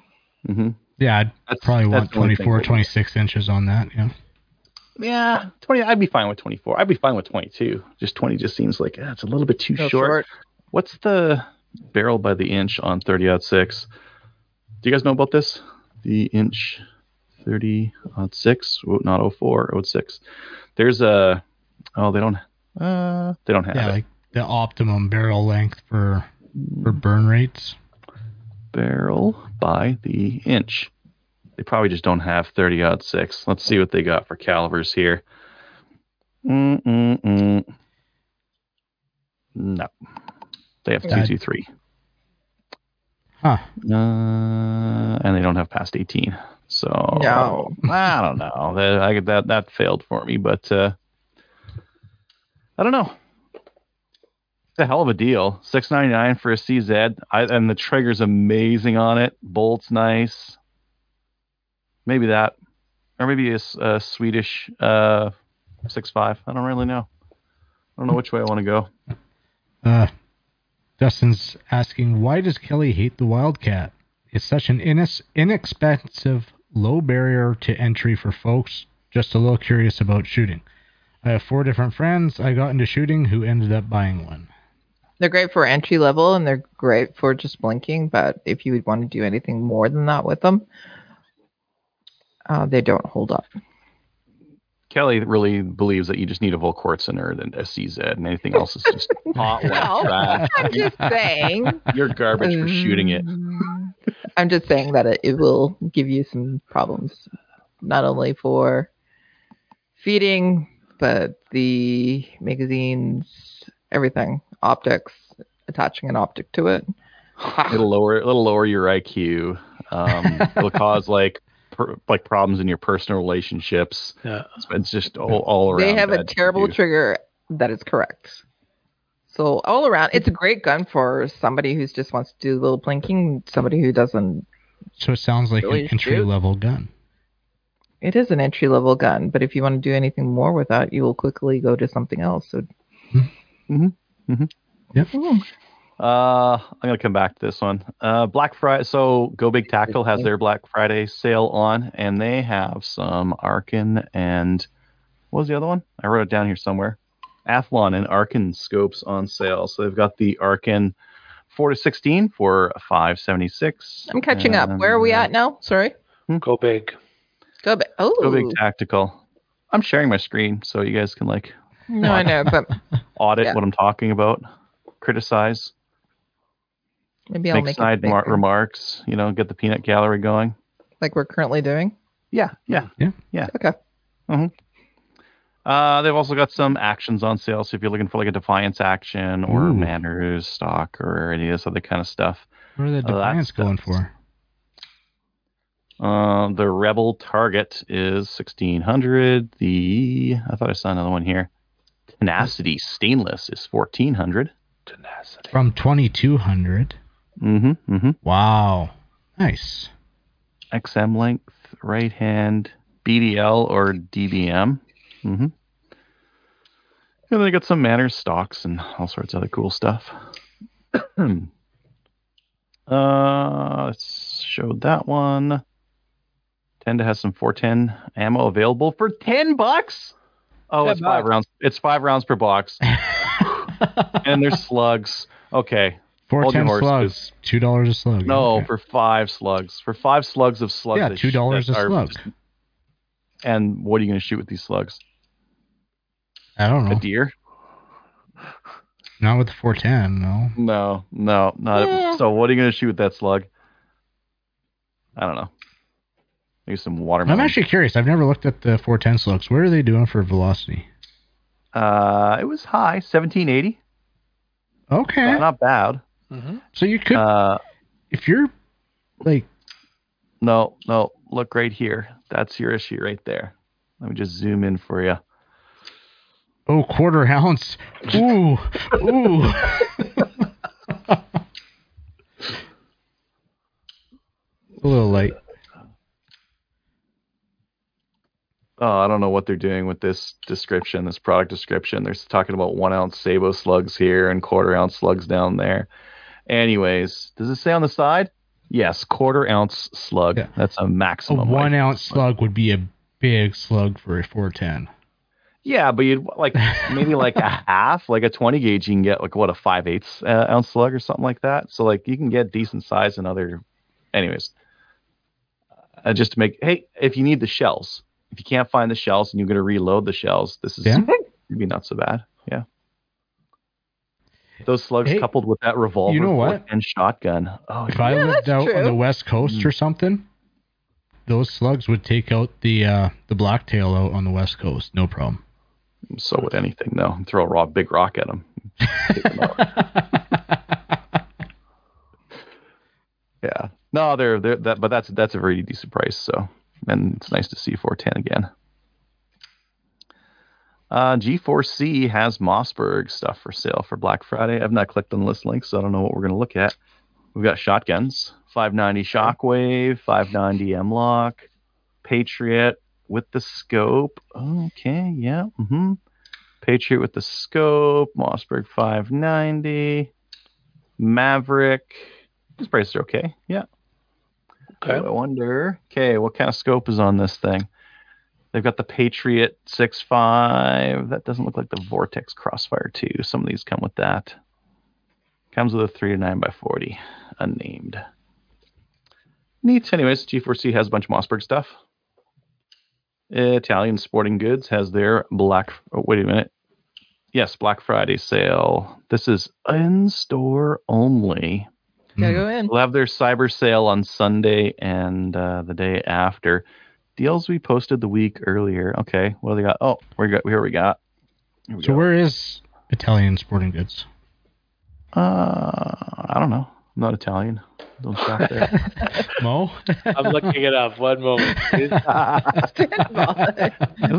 hmm Yeah, I'd That's probably that's want the 24, that- 26 inches on that. Yeah. Yeah, 20. I'd be fine with 24. I'd be fine with 22. Just 20 just seems like eh, it's a little bit too So short. What's the barrel by the inch on 30 out six? Do you guys know about this? The inch 30 six, oh, not 04, 06. There's a oh they don't uh they don't have Yeah, it. like the optimum barrel length for for burn rates. barrel by the inch. They probably just don't have 30 six. Let's see what they got for calibers here. Mm-mm-mm. No. They have 223. Huh. Uh, and they don't have past 18. So No. I don't know. That I, that that failed for me, but uh, I don't know. It's a hell of a deal. Six ninety nine for a CZ, I, and the trigger's amazing on it. Bolt's nice. Maybe that, or maybe a Swedish uh, six five. I don't really know. I don't know which way I want to go. Uh, Dustin's asking, why does Kelly hate the Wildcat? It's such an inex- inexpensive, low barrier to entry for folks just a little curious about shooting. I have four different friends I got into shooting who ended up buying one. They're great for entry level and they're great for just blinking, but if you would want to do anything more than that with them, uh, they don't hold up. Kelly really believes that you just need a Volquartsen or a CZ, and anything else is just [LAUGHS] hot, No. [LAUGHS] I'm just saying. You're garbage for shooting it. I'm just saying that it, it will give you some problems, not only for feeding, but the magazines, everything, optics, attaching an optic to it. It'll lower it'll lower your IQ. Um, [LAUGHS] it'll cause like per, like problems in your personal relationships. Yeah. It's, it's just all, all around. They have a terrible do. trigger that is correct. So all around, it's a great gun for somebody who just wants to do a little plinking, somebody who doesn't. So it sounds like Really an entry shoot? level gun. It is an entry level gun, but if you want to do anything more with that, you will quickly go to something else. So Uh, I'm gonna come back to this one. Uh, Black Friday. So Go Big Tactical has their Black Friday sale on, and they have some Arken and what was the other one? I wrote it down here somewhere. Athlon and Arken scopes on sale. So they've got the Arken four to sixteen for five seventy six. I'm catching up. Where are we at now? Sorry. Go big. Go big. Oh, Go Big Tactical. I'm sharing my screen so you guys can like no, I know, but [LAUGHS] audit Yeah. what I'm talking about, criticize, maybe I'll make, make side mar- remarks. You know, get the peanut gallery going. like we're currently doing. Yeah, yeah. Yeah, yeah. Okay. Uh, they've also got some actions on sale. So if you're looking for like a Defiance action or Ooh. Manners stock or any of this other kind of stuff, What are the that's Defiance going for? uh, the Rebel target is 1600. The I thought I saw another one here. Tenacity stainless is 1400. Tenacity. From 2200. Mm-hmm. Mm-hmm. Wow. Nice. XM length, right hand, BDL or DBM. Mm-hmm. And they got some manners stocks and all sorts of other cool stuff. [CLEARS THROAT] uh, let's show that one. Tenda have some 410 ammo available for 10 bucks. Oh, it's five rounds. It's five rounds per box, [LAUGHS] and there's slugs. Okay, Hold your 410 horses. slugs. Two dollars a slug. no, Okay. for five slugs. For five slugs of slugs. Yeah, $2 a are- slug. And what are you going to shoot with these slugs? I don't know. A deer? Not with the 410. No. No, no, not. Yeah. So what are you going to shoot with that slug? I don't know. Maybe some watermelon. I'm actually curious. I've never looked at the 410 slugs. What are they doing for velocity? Uh, it was high, 1780. Okay. Not bad. Mm-hmm. So you could, Uh, if you're like, no, no. Look right here. That's your issue right there. Let me just zoom in for you. oh, quarter ounce. Ooh, ooh. [LAUGHS] a little light. Oh, I don't know what they're doing with this description, this product description. They're talking about one ounce sabot slugs here and quarter ounce slugs down there. Anyways, does it say on the side? Yes, quarter ounce slug. Yeah. That's a maximum. A one ounce slug would be a big slug for a 410. Yeah, but you'd like maybe like a [LAUGHS] half, like a 20 gauge, you can get like what a five eighths uh, ounce slug or something like that. So like you can get decent size and other. Anyways, uh, just to make hey, if you need the shells, if you can't find the shells and you're gonna reload the shells, this is Yeah. [LAUGHS] maybe not so bad. Yeah. Those slugs Hey, coupled with that revolver you know what? and shotgun. Oh, If I lived that's out on the west coast Mm. or something, those slugs would take out the uh, the blacktail out on the west coast. No problem. so would anything though. Throw a raw big rock at them. [LAUGHS] Yeah. No, they're they're that, but that's that's a very decent price. So, and it's nice to see 410 again. Uh, G4C has Mossberg stuff for sale for Black Friday. I've not clicked on the list link, so I don't know what we're going to look at. We've got shotguns, 590 Shockwave, 590 M-Lock, Patriot with the scope. Okay, yeah. hmm Patriot with the scope, Mossberg 590, Maverick. These prices are okay. Yeah. Okay. I wonder. Okay, what kind of scope is on this thing? They've got the Patriot 6.5. That doesn't look like the Vortex Crossfire 2. Some of these come with that. Comes with a 3 to 9 by 40 unnamed. Neat. Anyways, G4C has a bunch of Mossberg stuff. Italian Sporting Goods has their Black. Oh, wait a minute. Yes, Black Friday sale. This is in store only. Gotta go in. We'll have their cyber sale on Sunday and uh, the day after. Deals we posted the week earlier. Okay, what do they got? Oh, we got here we got. Here we So go. where is Italian Sporting Goods? Uh, I don't know. I'm not Italian. Don't shop there. [LAUGHS] [LAUGHS] Mo? I'm looking it up. One moment. [LAUGHS] Isn't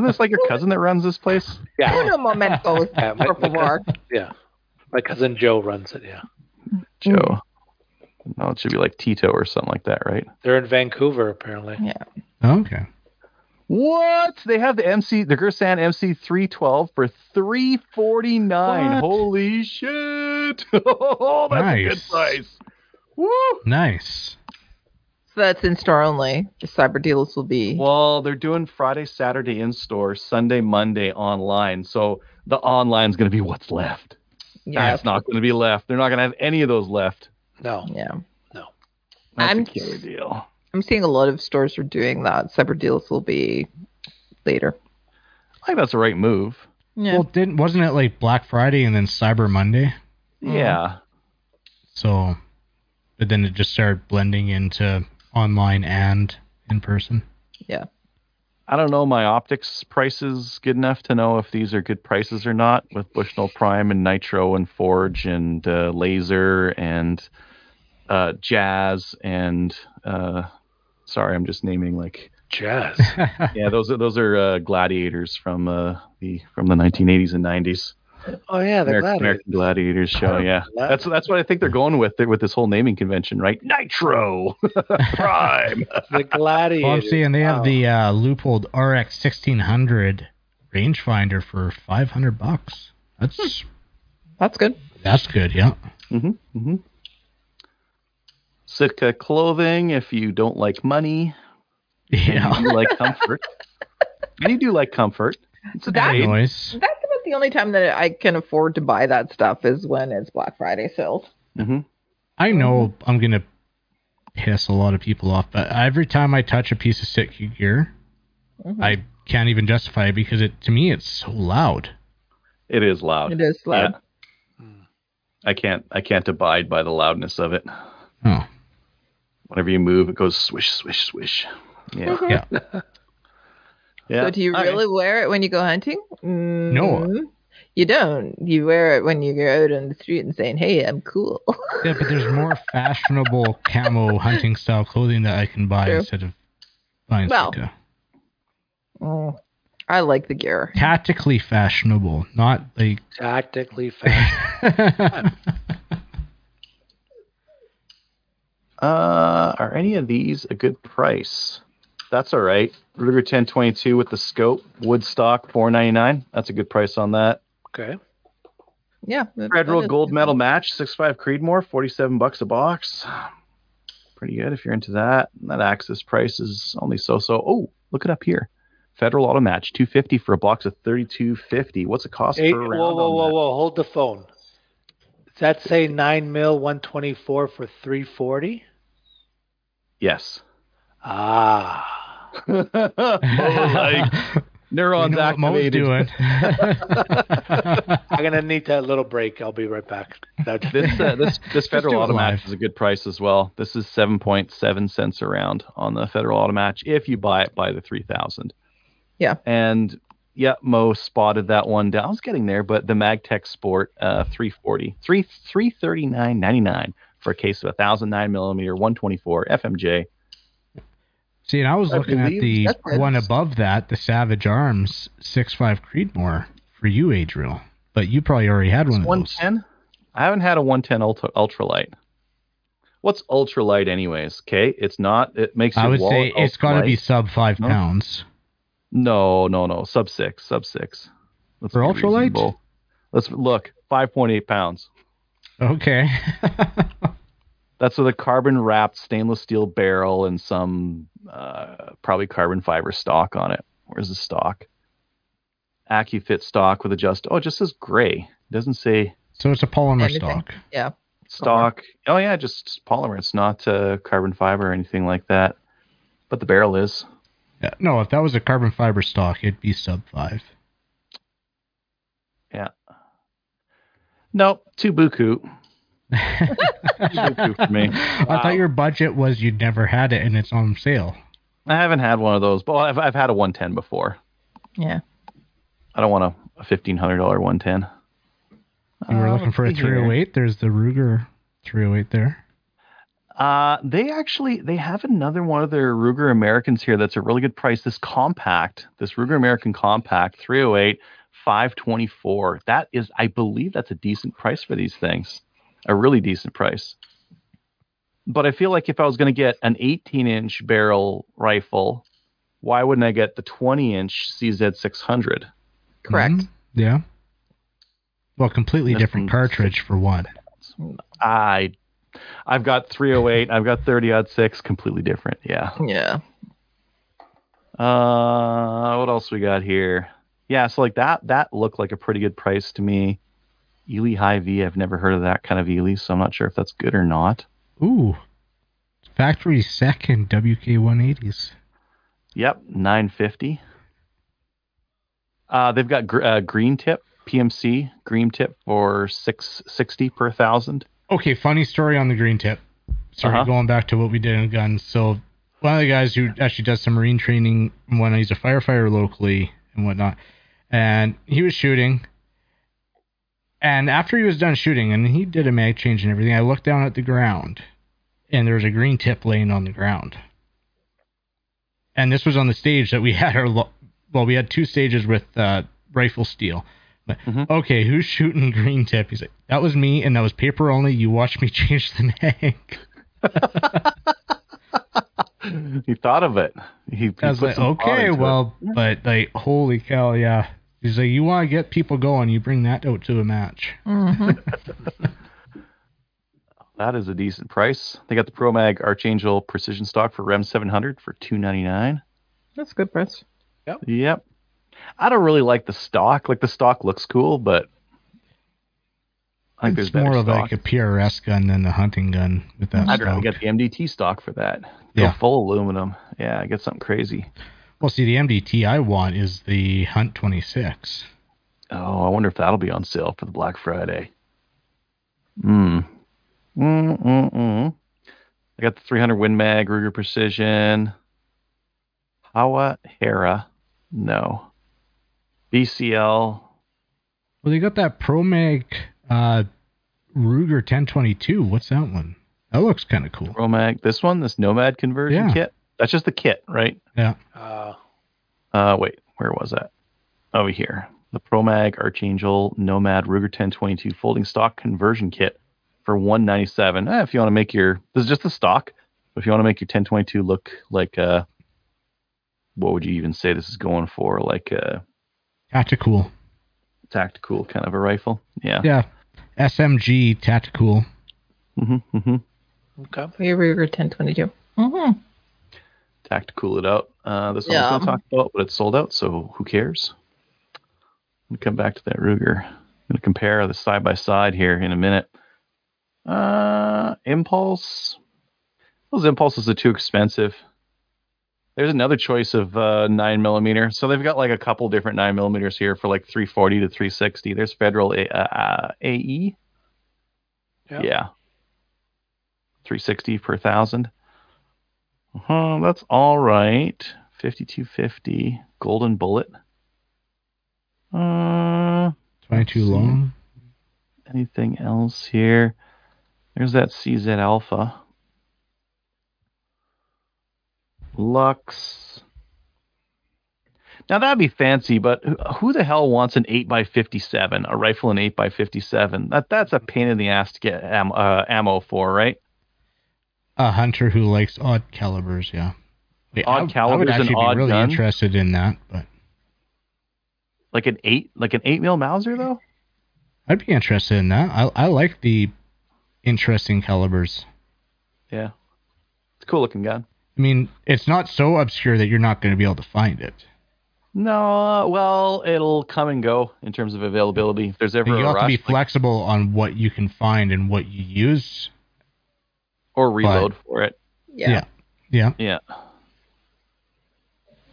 this like your cousin that runs this place? yeah. Uno momento, Yeah, my- my favor. Yeah. My cousin Joe runs it. Yeah. Joe. No, it should be like Tito or something like that, right? They're in Vancouver apparently. Yeah. Oh, okay. What? They have the MC, the Girsan MC 312 for 349. Holy shit! [LAUGHS] oh, that's a good Nice. price. Woo! Nice. So that's in store only. The cyber deals will be. Well, they're doing Friday, Saturday in store, Sunday, Monday online. So the online's going to be what's left. yeah. That's not going to be left. They're not going to have any of those left. No. Yeah. That's I'm- a killer deal. I'm seeing a lot of stores are doing that. Cyber deals will be later. I think that's the right move. Yeah. Well, didn't wasn't it like Black Friday and then Cyber Monday? Mhm. Yeah. So, but then it just started blending into online and in person. Yeah. I don't know my optics prices good enough to know if these are good prices or not with Bushnell Prime and Nitro and Forge and uh, Laser and uh, Jazz and uh, sorry, I'm just naming like Jazz. [LAUGHS] yeah, those are those are uh, gladiators from uh, the from the 1980s and 90s. Oh yeah, the American, gladiator. American Gladiators show. Yeah, Glad- that's that's what I think they're going with with this whole naming convention, right? Nitro [LAUGHS] Prime. [LAUGHS] The gladiator. Well, I'm seeing they have Wow. the uh, Leupold RX 1600 rangefinder for 500 bucks. That's That's good. that's good. Yeah. hmm hmm Sitka clothing. If you don't like money, and Yeah. you like comfort, [LAUGHS] and you do like comfort. It's a That- trade. Noise. That's about the only time that I can afford to buy that stuff is when it's Black Friday sales. hmm I know I'm gonna piss a lot of people off, but every time I touch a piece of Sitka gear, Mhm. I can't even justify it because it to me it's so loud. It is loud. It is loud. Yeah. I can't. I can't abide by the loudness of it. Oh, Whenever you move, it goes swish, swish, swish. Yeah. yeah. [LAUGHS] yeah. So do you Okay. really wear it when you go hunting? No. Mm, You don't. You wear it when you go out on the street and saying, "Hey, I'm cool." Yeah, but there's [LAUGHS] more fashionable camo hunting style clothing that I can buy True. instead of buying Well. Sitka. Mm, I like the gear. Tactically fashionable, not like. tactically fast. [LAUGHS] Uh, are any of these a good price? That's all right. Ruger 1022 with the scope, Woodstock 499. That's a good price on that. okay. Yeah. that- Federal that is- gold medal match, 6.5 Creedmoor, 47 bucks a box. Pretty good if you're into that. That access price is only so-so. Oh, look it up here. Federal auto match, 250 for a box of 3250. What's it cost Eight, per whoa, round? whoa, on whoa, whoa! Hold the phone. Does that say nine mil, one twenty four for three forty? Yes. Ah. [LAUGHS] [LAUGHS] like neurons you know activated. doing. [LAUGHS] I'm gonna need that little break. I'll be right back. That's this uh, this this Federal Automatch is a good price as well. This is 7.7 cents around on the Federal Automatch if you buy it by the 3000. Yeah. And yeah, Mo spotted that one down. I was getting there, but the Magtech Sport uh, 340, 3 339.99 for a case of a thousand nine millimeter one twenty four FMJ. See, and I was I looking at the one above that, the Savage Arms 6.5 Creedmoor for you, Adriel. But you probably already had one of One those. ten. I haven't had a one ten ultra ultralight. What's ultralight anyways? Okay, it's not. It makes. I your would say it's got to be sub five No? pounds. No, no, no. Sub six. Sub six. Let's For be ultralight? reasonable. Let's look. Five point eight pounds. Okay. [LAUGHS] That's with a carbon wrapped stainless steel barrel and some uh, probably carbon fiber stock on it. Where's the stock? AccuFit stock with adjust. Oh, it just says gray. It doesn't say so it's a polymer Anything. stock. Yeah. stock. Oh yeah, just polymer. It's not uh, carbon fiber or anything like that. But the barrel is. Yeah. No, if that was a carbon fiber stock, it'd be sub five. Yeah. Nope. Too buku. [LAUGHS] Too buku for me. I Wow. thought your budget was you'd never had it and it's on sale. I haven't had one of those, but I've I've had a 110 before. Yeah. I don't want a, a fifteen hundred dollar 110. You were Uh, looking for a let's see here. 308. There's the Ruger 308 there. Uh, they actually they have another one of their Ruger Americans here that's a really good price. This compact, this Ruger American compact 308 524. That is I believe that's a decent price for these things. A really decent price. But I feel like if I was going to get an 18 inch barrel rifle, why wouldn't I get the 20 inch CZ 600? Correct. Mhm. Yeah. Well, completely This different one's- cartridge for one. I I've got 308, I've got 30 odd six, completely different. Yeah. Yeah. Uh, what else we got here? Yeah, so like that that looked like a pretty good price to me. Eley High V, I've never heard of that kind of Eley, so I'm not sure if that's good or not. Ooh. Factory second WK 180s. Yep, 950. Uh, they've got gr- uh, green tip PMC green tip for 660 per thousand. Okay, funny story on the green tip. Sorry, Uh-huh. going back to what we did in guns. So, one of the guys who actually does some marine training when he's a firefighter locally and whatnot, and he was shooting. And after he was done shooting, and he did a mag change and everything, I looked down at the ground, and there was a green tip laying on the ground. And this was on the stage that we [LAUGHS] had our lo- well, we had two stages with uh, rifle steel. But, Mhm. Okay, who's shooting green tip? He's like, that was me, and that was paper only. You watched me [LAUGHS] change the mag. [LAUGHS] [LAUGHS] he thought of it. He, he I was like, okay, into it. well, but like, holy cow, yeah. He's like, you want to get people going, you bring that out to a match. Mhm. [LAUGHS] that is a decent price. They got the Pro Mag Archangel Precision stock for Rem 700 for 299. That's a good price. Yep. Yep. I don't really like the stock. Like the stock looks cool, but I think it's there's more of stock. like a PRS gun than the hunting gun with that I'd rather get the MDT stock for that. Go Yeah. full aluminum. Yeah, I get something crazy. Well, see, the MDT I want is the Hunt 26. Oh, I wonder if that'll be on sale for the Black Friday. Hmm. Mm mm mm. I got the 300 Win Mag Ruger Precision. Hawa Hera. No. BCL. Well, they got that Pro Mag uh, Ruger 1022. What's that one? That looks kind of cool. ProMag, This one, this Nomad conversion Yeah. kit. That's just the kit, right? Yeah. Uh, Uh, wait, where was that? Over here. The ProMag Archangel Nomad Ruger 1022 folding stock conversion kit for 197. Eh, if you want to make your, this is just the stock. But if you want to make your 1022 look like, uh, what would you even say this is going for? Like a Tactical. tactical kind of a rifle. Yeah. Yeah. SMG Tactical. hmm hmm okay. For your Ruger 1022. Mm-hmm. Tactical it out. Uh, this one Yeah. I was going to talk about, but it's sold out, so who cares? We'll come back to that Ruger. I'm going to compare the side by side here in a minute. Uh, Impulse. Those Impulses are too expensive. There's another choice of uh, nine millimeter. So they've got like a couple different nine millimeters here for like 340 to 360. There's Federal A- uh, uh, AE. Yeah. yeah. 360 per thousand. Uh, that's all right. 5250 golden bullet. Uh, 22 long. anything else here? There's that CZ Alpha. Lux. Now that'd be fancy, but who- the hell wants an 8x57, a rifle in 8x57? That that's a pain in the ass to get am, uh, ammo for, right? A hunter who likes odd calibers, yeah. Wait, Odd I, I would calibers and odd be really gun? interested in that, but Like an eight, like an eight mil Mauser though. I'd be interested in that. I, I like the interesting calibers. Yeah, it's a cool looking gun. I mean, it's not so obscure that you're not going to be able to find it. No, well, it'll come and go in terms of availability. If there's ever you a have rush, to be like- flexible on what you can find and what you use. or reload for it. Yeah. Yeah. Yeah.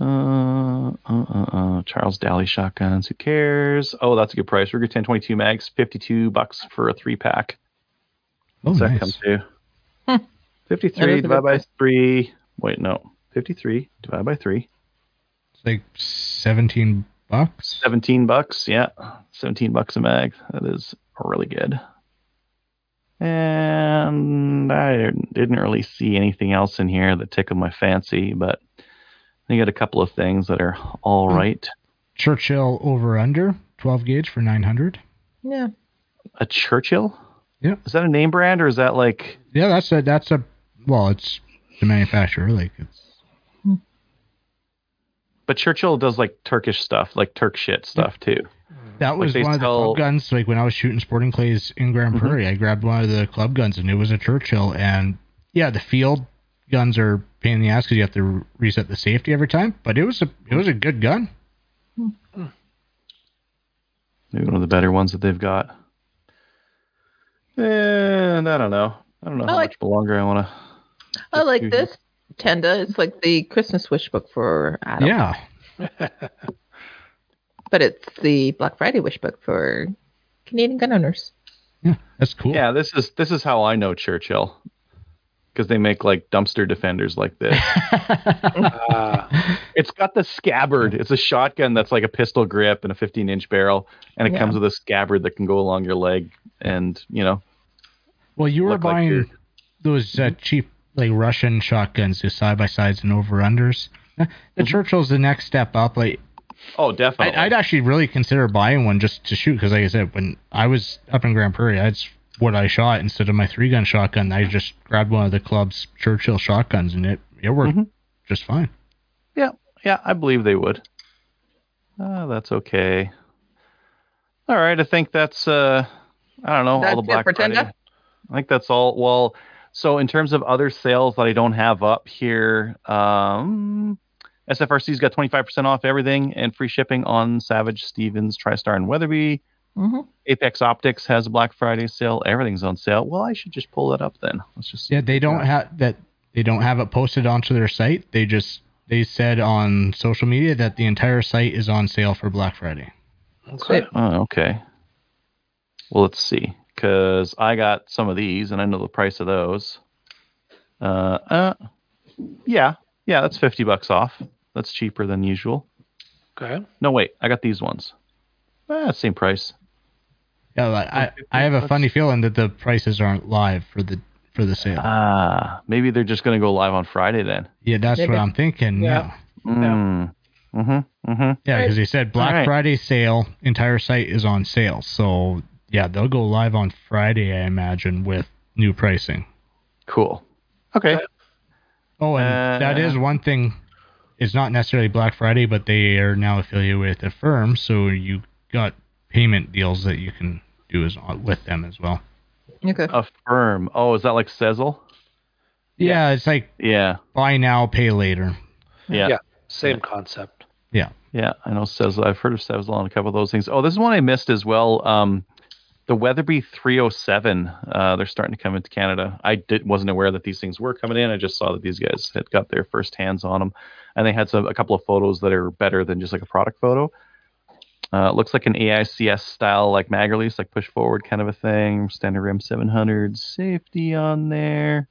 Uh, uh, uh, uh, Charles Daly shotguns. Who cares? Oh, that's a good price. Ruger 1022 mags, 52 bucks for a three pack. Oh, What's that nice. come to? Hmm. [LAUGHS] That 53 is a divided by three. Wait, no. 53 divided by three. It's like 17 bucks. 17 bucks. Yeah. 17 bucks a mag. That is really good. And I didn't really see anything else in here that tickled my fancy, but I got a couple of things that are all Hmm. right. Churchill over under 12 gauge for 900. Yeah. A Churchill? Yeah. Is that a name brand or is that like Yeah, that's a that's a well, it's the manufacturer. Like it's hmm. but Churchill does like Turkish stuff, like Turk shit stuff too. that was they one of the sell- club guns. Like when I was shooting sporting clays in Grande Mhm. Prairie, I grabbed one of the club guns and it was a Churchill. And yeah, the field guns are a pain in the ass because you have to re- reset the safety every time. But it was a it was a good gun. Hmm. Maybe one of the better ones that they've got. And I don't know. I don't know I how like- much longer I want to. I like Mhm. this Tenda. It's like the Christmas wish book for Adam. Yeah, [LAUGHS] But it's the Black Friday wish book for Canadian gun owners. yeah, that's cool. Yeah, this is this is how I know Churchill because they make like dumpster defenders like this. [LAUGHS] Uh, it's got the scabbard. It's a shotgun that's like a pistol grip and a 15 inch barrel, and it Yeah. comes with a scabbard that can go along your leg. And you know, Well, you were Look like buying those uh, cheap like Russian shotguns, [LAUGHS] the side by sides and over unders. The Mhm. Churchill's the next step up. Like Oh, definitely. I'd, I'd actually really consider buying one just to shoot because, like I said, when I was up in Grande Prairie, that's what I shot instead of my three gun shotgun. I just grabbed one of the club's Churchill shotguns, and it it worked Mhm. just fine. Yeah, yeah, I believe they would. Uh, that's okay. All right, I think that's uh, I don't know That's all the Black for Friday. I think that's all. Well, so in terms of other sales that I don't have up here, um, SFRC's got 25% off everything and free shipping on Savage, Stevens, TriStar, and Weatherby. hmm Apex Optics has a Black Friday sale. Everything's on sale. Well, I should just pull that up then. Let's just Yeah, they don't have that. They don't have it posted onto their site. They just they said on social media that the entire site is on sale for Black Friday. Okay. Oh, okay. Well, let's see. Because I got some of these, and I know the price of those. Uh, uh, yeah, yeah, that's fifty bucks off. That's cheaper than usual. Okay. No, wait, I got these ones. Ah, same price. Yeah, I I have a funny feeling that the prices aren't live for the for the sale. Ah, maybe they're just gonna go live on Friday then. yeah, that's maybe. what I'm thinking. Yeah. Yeah, Mm. Mm-hmm. Mm-hmm. yeah, because they said Black Alright. Friday sale, entire site is on sale. So yeah, they'll go live on Friday, I imagine, with new pricing. Cool. Okay. Oh, and that Uh, is one thing. It's not necessarily Black Friday, but they are now affiliated with a firm, so you got payment deals that you can do as with them as well. Okay. Affirm. Oh, is that like Sezzle? Yeah, it's like Yeah. buy now, pay later. Yeah. Yeah. Same concept. Yeah. Yeah, I know Sezzle. I've heard of Sezzle on a couple of those things. Oh, this is one I missed as well. Um, the Weatherby 307. Uh, they're starting to come into Canada. I did, wasn't aware that these things were coming in. I just saw that these guys had got their first hands on them, and they had some a couple of photos that are better than just like a product photo. Uh, it looks like an AICS style, like mag release, like push forward kind of a thing. Standard Rem 700 safety on there,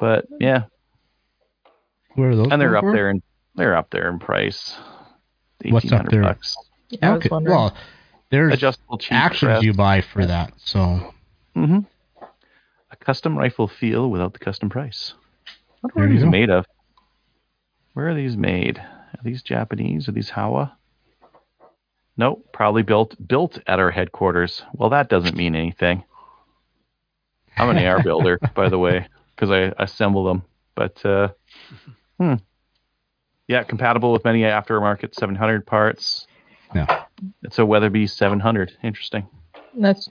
but yeah, Where are those? and they're up for? there and they're up there in price. What's up there? bucks. I was Okay. wondering. Well, there's Adjustable cheek actions rest. you buy for that. So hmm A custom rifle feel without the custom price. What are these go. made of? Where are these made? Are these Japanese? Are these Howa? Nope, probably built built at our headquarters. Well, that doesn't mean anything. I'm an AR builder, [LAUGHS] by the way, because I assemble them. But uh, hmm. yeah, compatible with many aftermarket 700 parts. Yeah. It's a Weatherby 700. Interesting. That's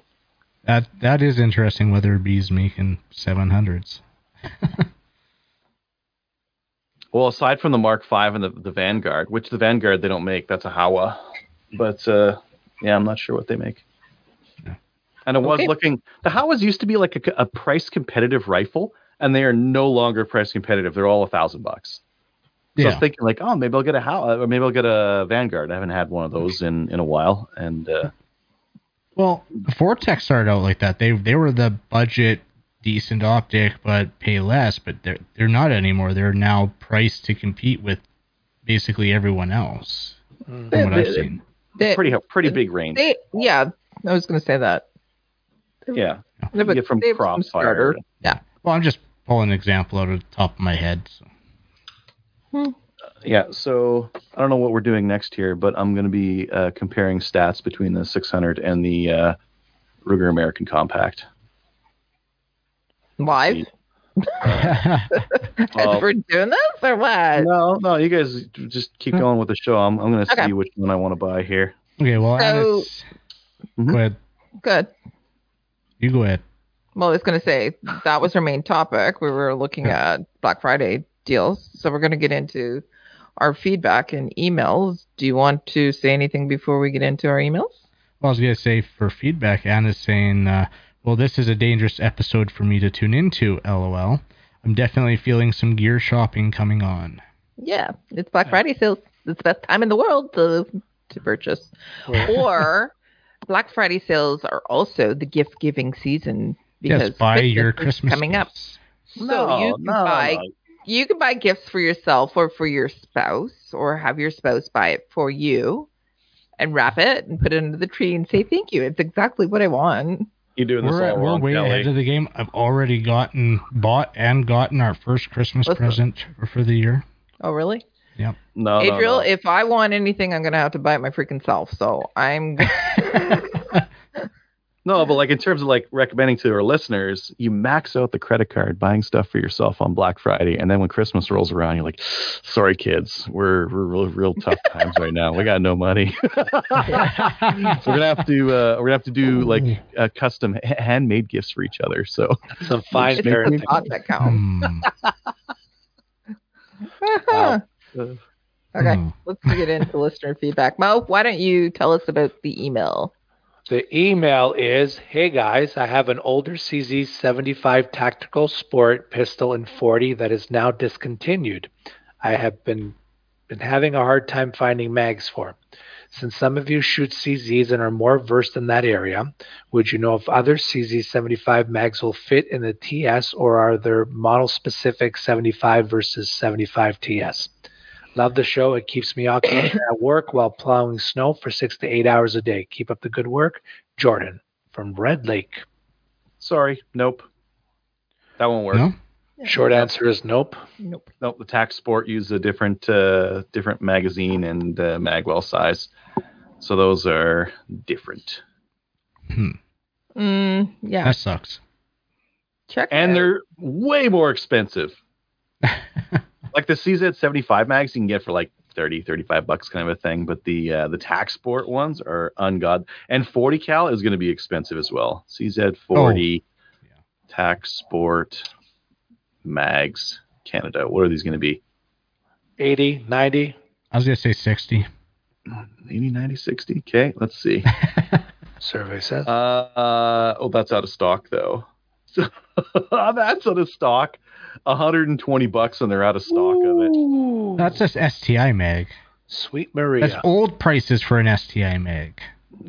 that that is interesting. Weatherby's making seven hundreds. [LAUGHS] Well, aside from the Mark V and the, the Vanguard, which the Vanguard they don't make, that's a Howa. But uh, yeah, I'm not sure what they make. Yeah. And I was Okay. looking. The Howas used to be like a, a price competitive rifle, and they are no longer price competitive. They're all a thousand bucks. So I Yeah. was thinking like, oh, maybe I'll get a Howa, or maybe I'll get a Vanguard. I haven't had one of those in in a while, and uh, Well, the Vortex started out like that. They they were the budget decent optic but pay less, but they're they're not anymore. They're now priced to compete with basically everyone else. From what I've seen. they, pretty pretty big range. they yeah. I was gonna say that. yeah, They you get from they have some Crossfire. starter. Yeah. Well, I'm just pulling an example out of the top of my head. So. Yeah, so I don't know what we're doing next here, but I'm going to be uh, comparing stats between the 600 and the uh, Ruger American Compact. Live. [LAUGHS] Well- We're doing this or what? No, no, you guys just keep going with the show. I'm, I'm going to Okay. see which one I want to buy here. okay, well, So- Anna's- Mhm. go ahead. Good. You go ahead. Well, I was going to say that was our main topic. We were looking at Black Friday deals. So we're going to get into our feedback and emails. Do you want to say anything before we get into our emails? Well, I was gonna say for feedback, Anna's saying, uh, "Well, this is a dangerous episode for me to tune into." LOL. I'm definitely feeling some gear shopping coming on. Yeah, it's Black Friday sales. It's the best time in the world to to purchase. or [LAUGHS] Black Friday sales are also the gift giving season because yes, buy Christmas your is Christmas coming up. gifts. So you can buy you can buy gifts for yourself or for your spouse or have your spouse buy it for you and wrap it and put it under the tree and say thank you. It's exactly what I want. You're doing this We're, all we're way Kelly. ahead of the game. I've already gotten bought and gotten our first Christmas What's present for, for the year. Oh really? Yep. No, no, no. if I want anything, I'm gonna have to buy it my freaking self. So I'm. [LAUGHS] [LAUGHS] No, but like in terms of like recommending to our listeners, you max out the credit card buying stuff for yourself on Black Friday, and then when Christmas rolls around, you're like, "Sorry, kids, we're we're real real tough [LAUGHS] times right now. We got no money. [LAUGHS] so we're gonna have to uh, we're gonna have to do like uh, custom h- handmade gifts for each other. So Some fine it's the parenting. that counts. Hmm. [LAUGHS] Wow. okay, let's get into listener feedback. Mo, why don't you tell us about the email? The email is Hey guys, I have an older CZ 75 Tactical Sport pistol in 40 that is now discontinued. I have been been having a hard time finding mags for. Since some of you shoot CZs and are more versed in that area, would you know if other CZ 75 mags will fit in the TS or are there model specific 75 versus 75 TS? Love the show. It keeps me occupied [COUGHS] at work while plowing snow for six to eight hours a day. Keep up the good work. Jordan from Red Lake. sorry, nope, that won't work. No? Short answer is nope. Nope. Nope, the tac sport uses a different uh, different magazine and uh, magwell size, so those are different. Mm, yeah. That sucks. Check. and out. they're way more expensive. [LAUGHS] like the CZ75 mags you can get for like 30, 35 bucks kind of a thing, but the uh, the tac sport ones are ungod. And 40 cal is going to be expensive as well. CZ40 tac sport mags Canada. What are these going to be? 80, 90. I was gonna say sixty. 80, 90, 60. Okay, let's see. [LAUGHS] Survey says. Uh, uh oh, that's out of stock though. So that's out of stock. 120 bucks and they're out of stock of it. That's just STI mag. Sweet Maria. That's old prices for an STI mag.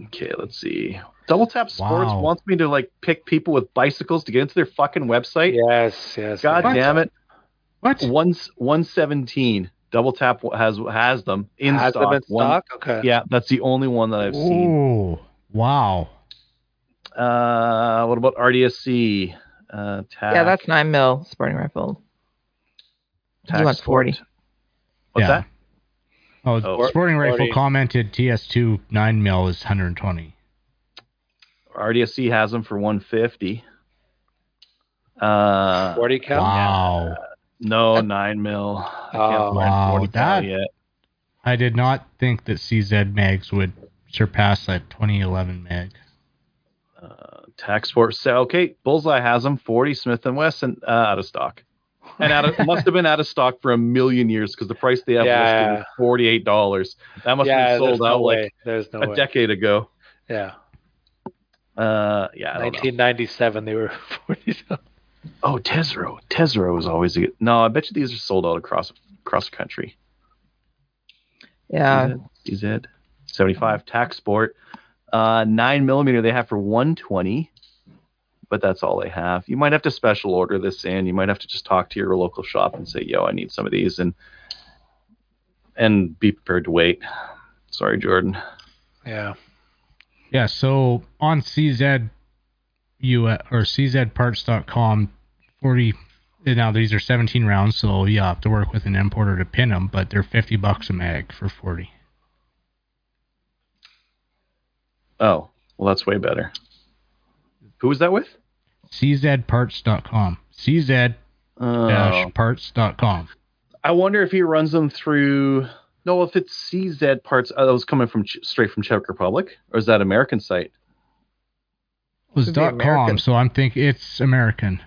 Okay, let's see. Double Tap Sports Wow. wants me to like pick people with bicycles to get into their fucking website. yes, yes. God yes. damn it! What? One one seventeen. Double Tap has has them in Has stock. them in One- stock? Okay. yeah, that's the only one that I've seen. Ooh, wow. Uh, what about RDSC? Uh, tac, yeah, that's nine mil sporting rifle. tac he wants sport. 40. What's Yeah. that? Oh, Oh. Sporting Rifle commented TS2 9 mil is 120. RDSC has them for one fifty. Uh, 40 cal? Wow. no nine mil. I can't Oh. Wow, 40 cal that- yet. I did not think that CZ mags would surpass that 2011 mag. Uh, tac sport. So okay, Bullseye has them. Forty Smith and Wesson uh, out of stock, and out of, [LAUGHS] must have been out of stock for a million years because the price they have Yeah. listed is forty eight dollars. That must yeah, have been sold out way. like There's no a way. decade ago. Yeah. Uh, yeah. I don't know. 1997, they were [LAUGHS] 40. Oh, Tesro. Tesro is always a good. No, I bet you these are sold out across across the country. Yeah. CZ seventy five tac sport. Uh, nine millimeter they have for one twenty, but that's all they have. You might have to special order this in. You might have to just talk to your local shop and say, "Yo, I need some of these," and and be prepared to wait. Sorry, Jordan. Yeah. Yeah, so on CZ U or CZparts.com, 40. Now these are 17 rounds, so you have to work with an importer to pin them, but they're 50 bucks a mag for 40. Oh, well, that's way better. Who was that with? CZparts.com. CZ-parts.com. Oh. I wonder if he runs them through. No, if it's CZ parts, uh, that was coming from Ch- straight from Czech Republic, or is that American site? It was dot .com, so I'm thinking it's American.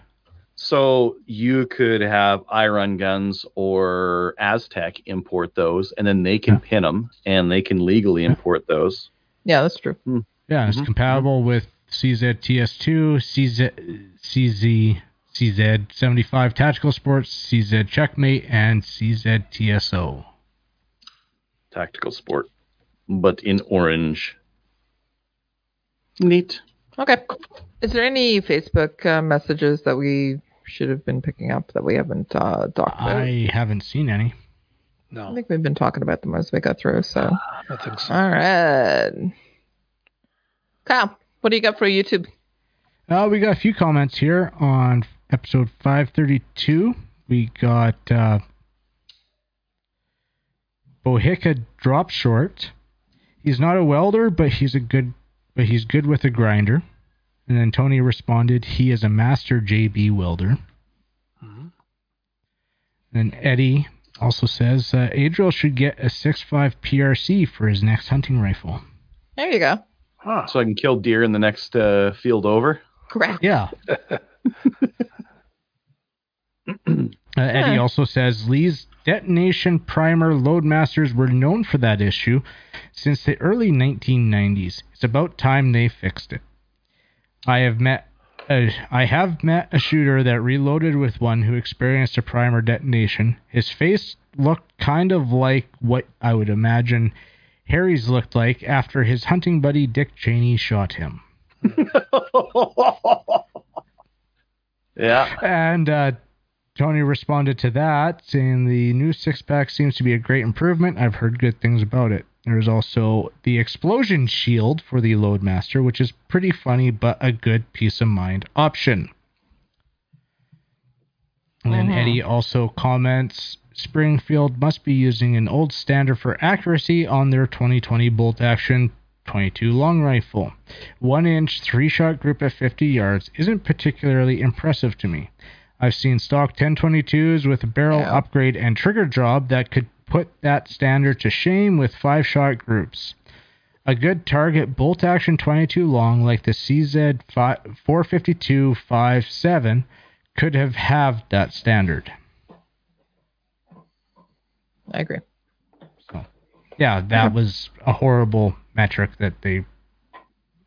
So you could have iRun guns or Aztec import those, and then they can Yeah. pin them, and they can legally import those. Yeah, that's true. Yeah, it's Mhm. compatible with CZ-TS2, CZ, CZ, CZ-75 Tactical Sports, CZ Checkmate, and CZ-TSO. Tactical sport, but in orange. Neat. Okay. Is there any Facebook uh, messages that we should have been picking up that we haven't uh, talked about? I haven't seen any. I think we've been talking about them as we go through. So, [SIGHS] I think so. all right. Kyle, what do you got for YouTube? Uh, we got a few comments here on episode 532. We got uh, Bohica Drop short. He's not a welder, but he's a good but he's good with a grinder. And then Tony responded, he is a master JB welder. And Eddie also says uh, Adriel should get a 6.5 PRC for his next hunting rifle. There you go. Huh. So I can kill deer in the next uh, field over. Correct. Yeah. [LAUGHS] Uh, Eddie Yeah. also says Lee's detonation primer loadmasters were known for that issue since the early 1990s. It's about time they fixed it. I have met I have met a shooter that reloaded with one who experienced a primer detonation. His face looked kind of like what I would imagine Harry's looked like after his hunting buddy Dick Cheney shot him. [LAUGHS] Yeah. And uh, Tony responded to that, saying the new six pack seems to be a great improvement. I've heard good things about it. There's also the explosion shield for the Loadmaster, which is pretty funny but a good peace of mind option. And then Mhm. Eddie also comments Springfield must be using an old standard for accuracy on their 2020 bolt action 22 long rifle. One inch, three shot group at 50 yards isn't particularly impressive to me. I've seen stock 1022s with a barrel Yeah. upgrade and trigger job that could put that standard to shame with five shot groups. A good target bolt action 22 long like the CZ 452 57 could have halved that standard. I agree. Yeah, that was a horrible metric that they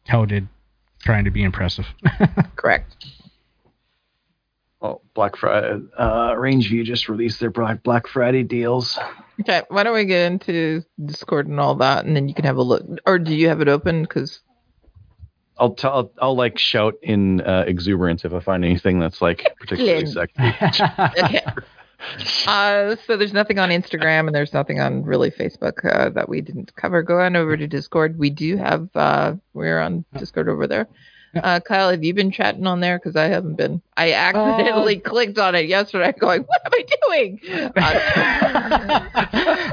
touted trying to be impressive. [LAUGHS] Correct. Oh, Black Friday. Uh, Rangeview just released their Black Black Friday deals. Okay, why don't we get into Discord and all that, and then you can have a look. Or do you have it open? Because I'll tell. I'll, I'll like shout in uh, exuberance if I find anything that's like [LAUGHS] particularly sexy. okay. [LAUGHS] Uh, so there's nothing on Instagram and there's nothing on really Facebook uh, that we didn't cover. Go on over to Discord. We do have uh, we're on Discord over there. Uh, Kyle, have you been chatting on there? Because I haven't been. I accidentally clicked on it yesterday, going, "What am I doing?" Uh,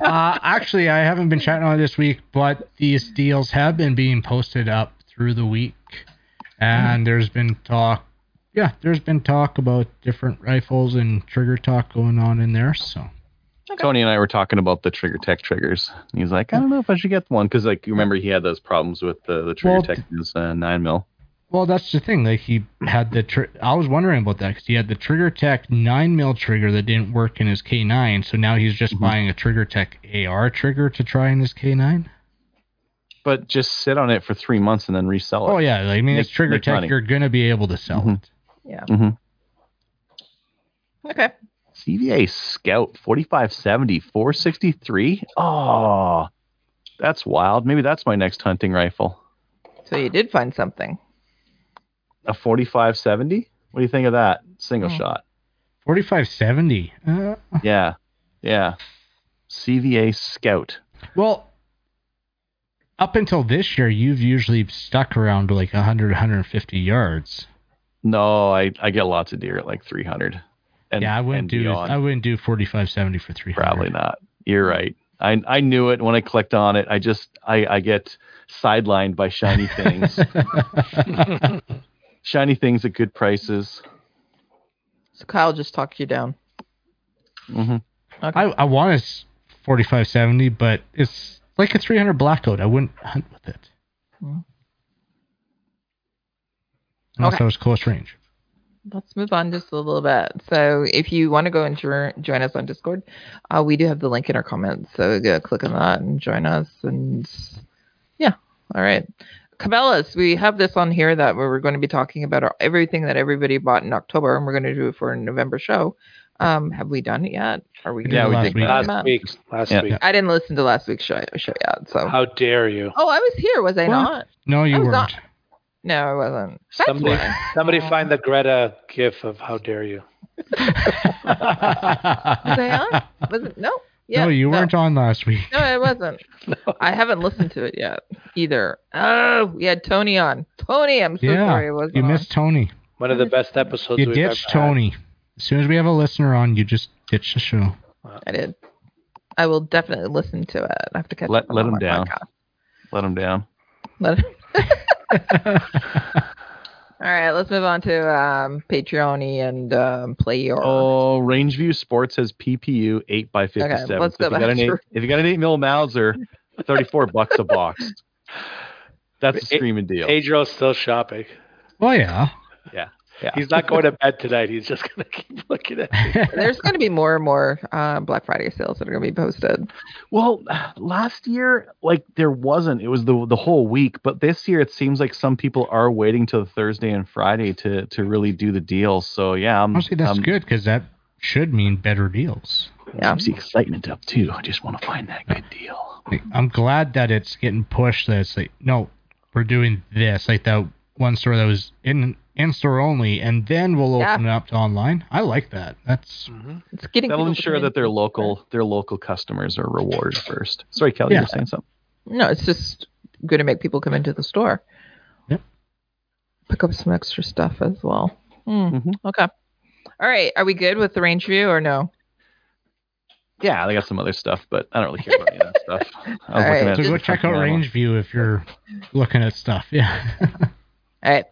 [LAUGHS] uh, actually, I haven't been chatting on it this week, but these deals have been being posted up through the week, and there's been talk. Yeah, there's been talk about different rifles and trigger talk going on in there. So Tony and I were talking about the Trigger Tech triggers. And he's like, I don't know if I should get one because like you remember he had those problems with the the Trigger Well, Tech in his uh, nine mil. Well, that's the thing. Like he had the. Tri- I was wondering about that because he had the Trigger Tech nine mil trigger that didn't work in his K9. So now he's just Mhm. buying a Trigger Tech AR trigger to try in his K9. But just sit on it for three months and then resell it. Oh yeah, like, I mean Make- it's Trigger Tech. money. You're gonna be able to sell Mhm. it. yeah. Mm-hmm. Okay. CVA Scout 4570 463. Oh, that's wild. Maybe that's my next hunting rifle. So you did find something. A 4570. What do you think of that? Single Hmm. shot. Forty five seventy. Uh, Yeah, yeah. CVA Scout. well, up until this year, you've usually stuck around like 100, 150 yards. No, I I get lots of deer at like 300. And, yeah, I wouldn't and do. beyond. I wouldn't do forty five seventy for three hundred. Probably not. You're right. I I knew it when I clicked on it. I just I I get sidelined by shiny things. [LAUGHS] [LAUGHS] shiny things at good prices. So Kyle just talked you down. hmm Okay. I I want a forty five seventy, but it's like a three hundred blackout. I wouldn't hunt with it. Hmm. Unless Okay. I was close range. Let's move on just a little bit. So, if you want to go and jo- join us on Discord, uh, we do have the link in our comments. So, go click on that and join us. And yeah, all right. Cabela's, we have this on here that we're going to be talking about our, everything that everybody bought in October, and we're going to do it for a November show. Um, have we done it yet? Are we? Yeah, we last did. week. Last week. Last Yeah. week. I didn't listen to last week's show, show yet. So, How dare you? oh, I was here, was I What? not? No, you I weren't. not- No, I wasn't. That's Somebody, why. [LAUGHS] somebody find the Greta gif of how dare you. [LAUGHS] Was I on? Was it? No. Yeah. no, you weren't on last week. No, I wasn't. [LAUGHS] I haven't listened to it yet either. Oh, we had Tony on. Tony, I'm so yeah, sorry I wasn't you on. missed Tony. One of the best episodes You we've ditched ever had. Tony. As soon as we have a listener on, you just ditch the show. I did. I will definitely listen to it. I have to catch Let- up on let all him my down. podcasts. Let him down. Let [LAUGHS] [LAUGHS] All right, let's move on to um, Patreon and um, Play Your. Oh, Rangeview Sports has PPU eight by fifty seven. Okay, let's so go if you got an eight, to- if you got an eight mil Mauser, thirty four [LAUGHS] bucks a box. That's a Eight- screaming deal. Pedro's still shopping. Oh yeah. Yeah, yeah. He's not going to bed tonight. He's just going [LAUGHS] to keep looking at it. [LAUGHS] There's going to be more and more uh, Black Friday sales that are going to be posted. Well, last year, like there wasn't. It was the the whole week. But this year, it seems like some people are waiting till Thursday and Friday to to really do the deals. So yeah, I'm, Honestly, that's I'm, good because that should mean better deals. Yeah. Keeps the excitement up too. I just want to find that good deal. I'm glad that it's getting pushed. That it's like, no, we're doing this. Like that one store that was in in store only, and then we'll Yeah. open it up to online. I like that. That's It's getting That'll ensure that their local their local customers are rewarded first. Sorry, Kelly, you Yeah. were saying something. No, it's just going to make people come into the store. Yep. Pick up some extra stuff as well. Hmm, Mhm. Okay. All right. Are we good with the range view or no? Yeah, they got some other stuff, but I don't really care about any of that stuff. [LAUGHS] I was All right. looking at so go check out range view if you're looking at stuff. Yeah. [LAUGHS] All right.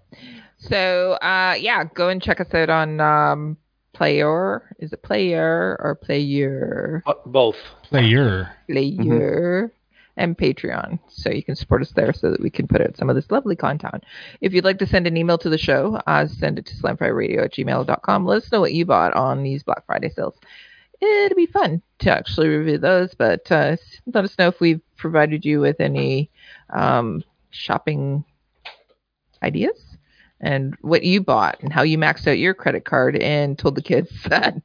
So, uh, yeah, go and check us out on um, Player. Is it Player or Player? Uh, Both. Player. your. Player. And Patreon. So you can support us there so that we can put out some of this lovely content. If you'd like to send an email to the show, uh, send it to slamfireradio at gmail.com. Let us know what you bought on these Black Friday sales. It'll be fun to actually review those, but uh, let us know if we've provided you with any um, shopping ideas and what you bought and how you maxed out your credit card and told the kids [LAUGHS] that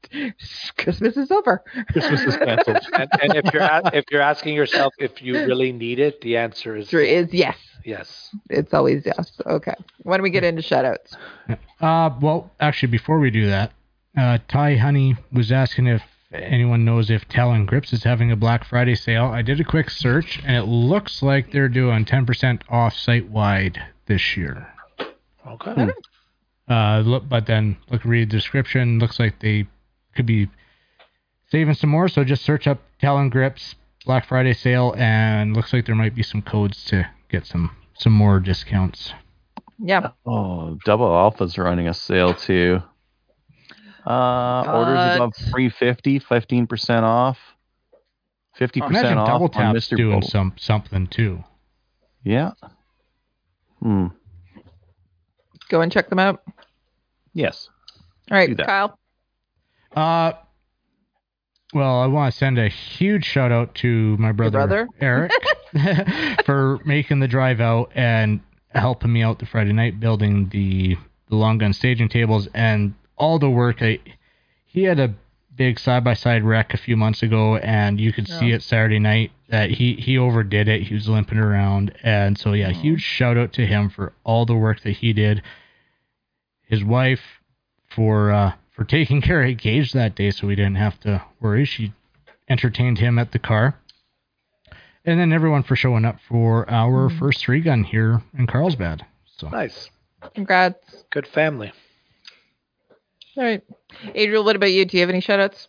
Christmas is over. Christmas is canceled. And, and if you're a- if you're asking yourself if you really need it, the answer is Answer is yes. yes. It's always yes. Okay. Why don't we get into shoutouts? Uh, well, actually, before we do that, uh, Ty Honey was asking if anyone knows if Talon Grips is having a Black Friday sale. I did a quick search, and it looks like they're doing 10% off site wide this year. Okay. Uh, look, but then look, read the description. Looks like they could be saving some more. So just search up Talon Grips Black Friday sale, and looks like there might be some codes to get some some more discounts. Yeah. Oh, Double Alpha's running a sale too. Uh, orders above 350, 15% off. 50% Imagine off Double on Tap's Mr. doing Bolt. some something too. Yeah. Hmm. Go and check them out. Yes. All right, Kyle. Uh, well, I want to send a huge shout out to my brother, brother? Eric [LAUGHS] [LAUGHS] for making the drive out and helping me out the Friday night building the the long gun staging tables and all the work. I, he had a big side by side wreck a few months ago, and you could see Oh. it Saturday night that he he overdid it. He was limping around, and so yeah, huge shout out to him for all the work that he did. His wife for uh, for taking [LAUGHS] care of Gage that day, so we didn't have to worry. She entertained him at the car, and then everyone for showing up for our first three gun here in Carlsbad. So Nice. Congrats. Good family. All right. Adriel, what about you? Do you have any shoutouts?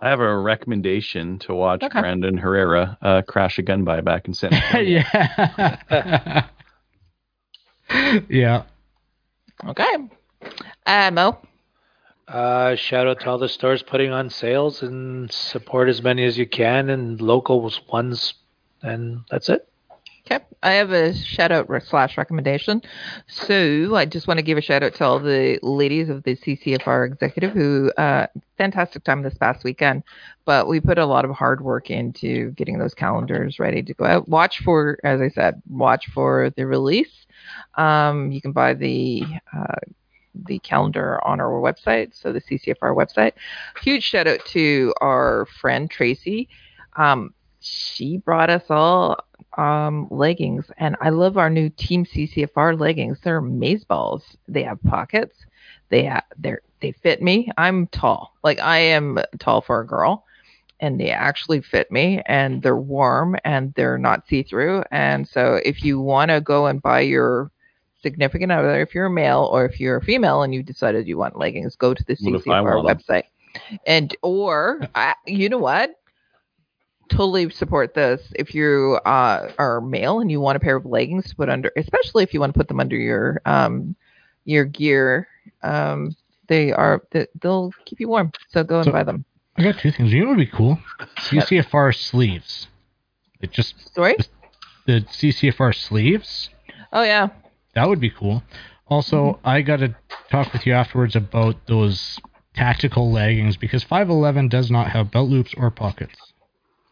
I have a recommendation to watch Okay. Brandon Herrera uh, crash a gun buy back in San [LAUGHS] Antonio. yeah, [LAUGHS] yeah. Okay. Uh, Mo. Uh, shout out to all the stores putting on sales and support as many as you can and local ones. And that's it. Okay. I have a shout out slash recommendation. So I just want to give a shout out to all the ladies of the CCFR executive who, uh, fantastic time this past weekend, but we put a lot of hard work into getting those calendars ready to go out. Watch for, as I said, watch for the release. Um, you can buy the, uh, the calendar on our website, so the CCFR website. Huge shout out to our friend Tracy. Um, she brought us all um, leggings, and I love our new Team CCFR leggings. They're maze balls. They have pockets. They have they're they fit me. I'm tall, like I am tall for a girl, and they actually fit me, and they're warm and they're not see through. And so, if you want to go and buy your significant other, if you're a male or if you're a female and you decided you want leggings, go to the CCFR website, and or [LAUGHS] I, you know what totally support this. If you uh, are male and you want a pair of leggings to put under, especially if you want to put them under your um, your gear, um, they are they, they'll keep you warm. So go and So- buy them. I got two things. You know what would be cool? [LAUGHS] CCFR sleeves. It just Sorry. the CCFR sleeves. Oh yeah. That would be cool. Also, I got to talk with you afterwards about those tactical leggings because 511 does not have belt loops or pockets.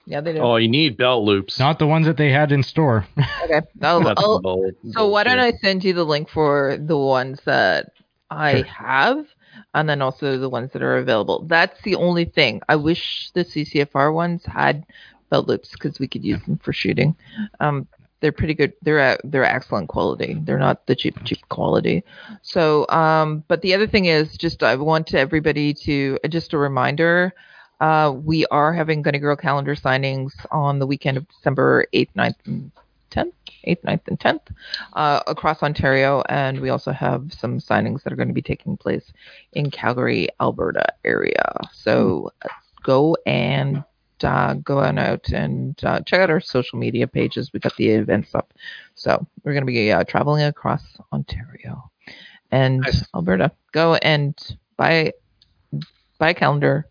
Yeah, they do. Oh, you need belt loops. Not the ones that they had in store. [LAUGHS] Okay. I'll, I'll- bull- so why don't. I send you the link for the ones that I Sure. have, and then also the ones that are available. That's the only thing. I wish the CCFR ones had belt loops because we could use them for shooting. Um, they're pretty good. They're uh, they're excellent quality. They're not the cheap cheap quality. So, um, but the other thing is just I want everybody to just a reminder. Uh, we are having Gunny Girl calendar signings on the weekend of December 8th, 9th, and 10th, 8th, 9th, and 10th uh, across Ontario. And we also have some signings that are going to be taking place in Calgary, Alberta area. So uh, go and uh, go on out and uh, check out our social media pages. We've got the events up. So we're going to be uh, traveling across Ontario and Nice. Alberta. Go and buy buy a calendar.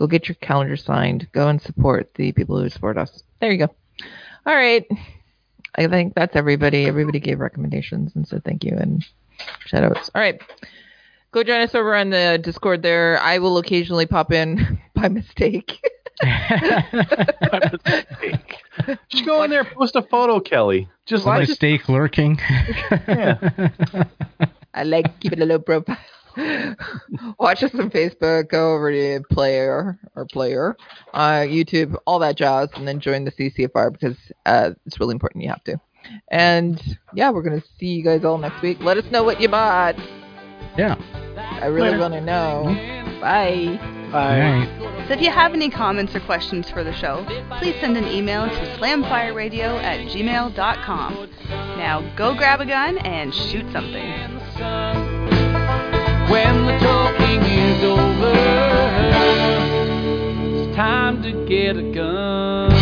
Go get your calendar signed. Go and support the people who support us. There you go. All right. I think that's everybody. Everybody gave recommendations and said thank you and shout outs. All right. Go join us over on the Discord there. I will occasionally pop in [LAUGHS] by mistake. [LAUGHS] Just go in there, post a photo, Kelly. Just Why like Mistake lurking. [LAUGHS] I like keeping it a low profile. [LAUGHS] Watch us on Facebook. Go over to Player or Player, uh, YouTube, all that jazz, and then join the CCFR because uh, it's really important. You have to. And yeah, we're gonna see you guys all next week. Let us know what you bought. yeah. I really want to know. Bye. Bye. So if you have any comments or questions for the show, please send an email to slamfireradio at gmail.com. Now go grab a gun and shoot something. When the talking is over, it's time to get a gun.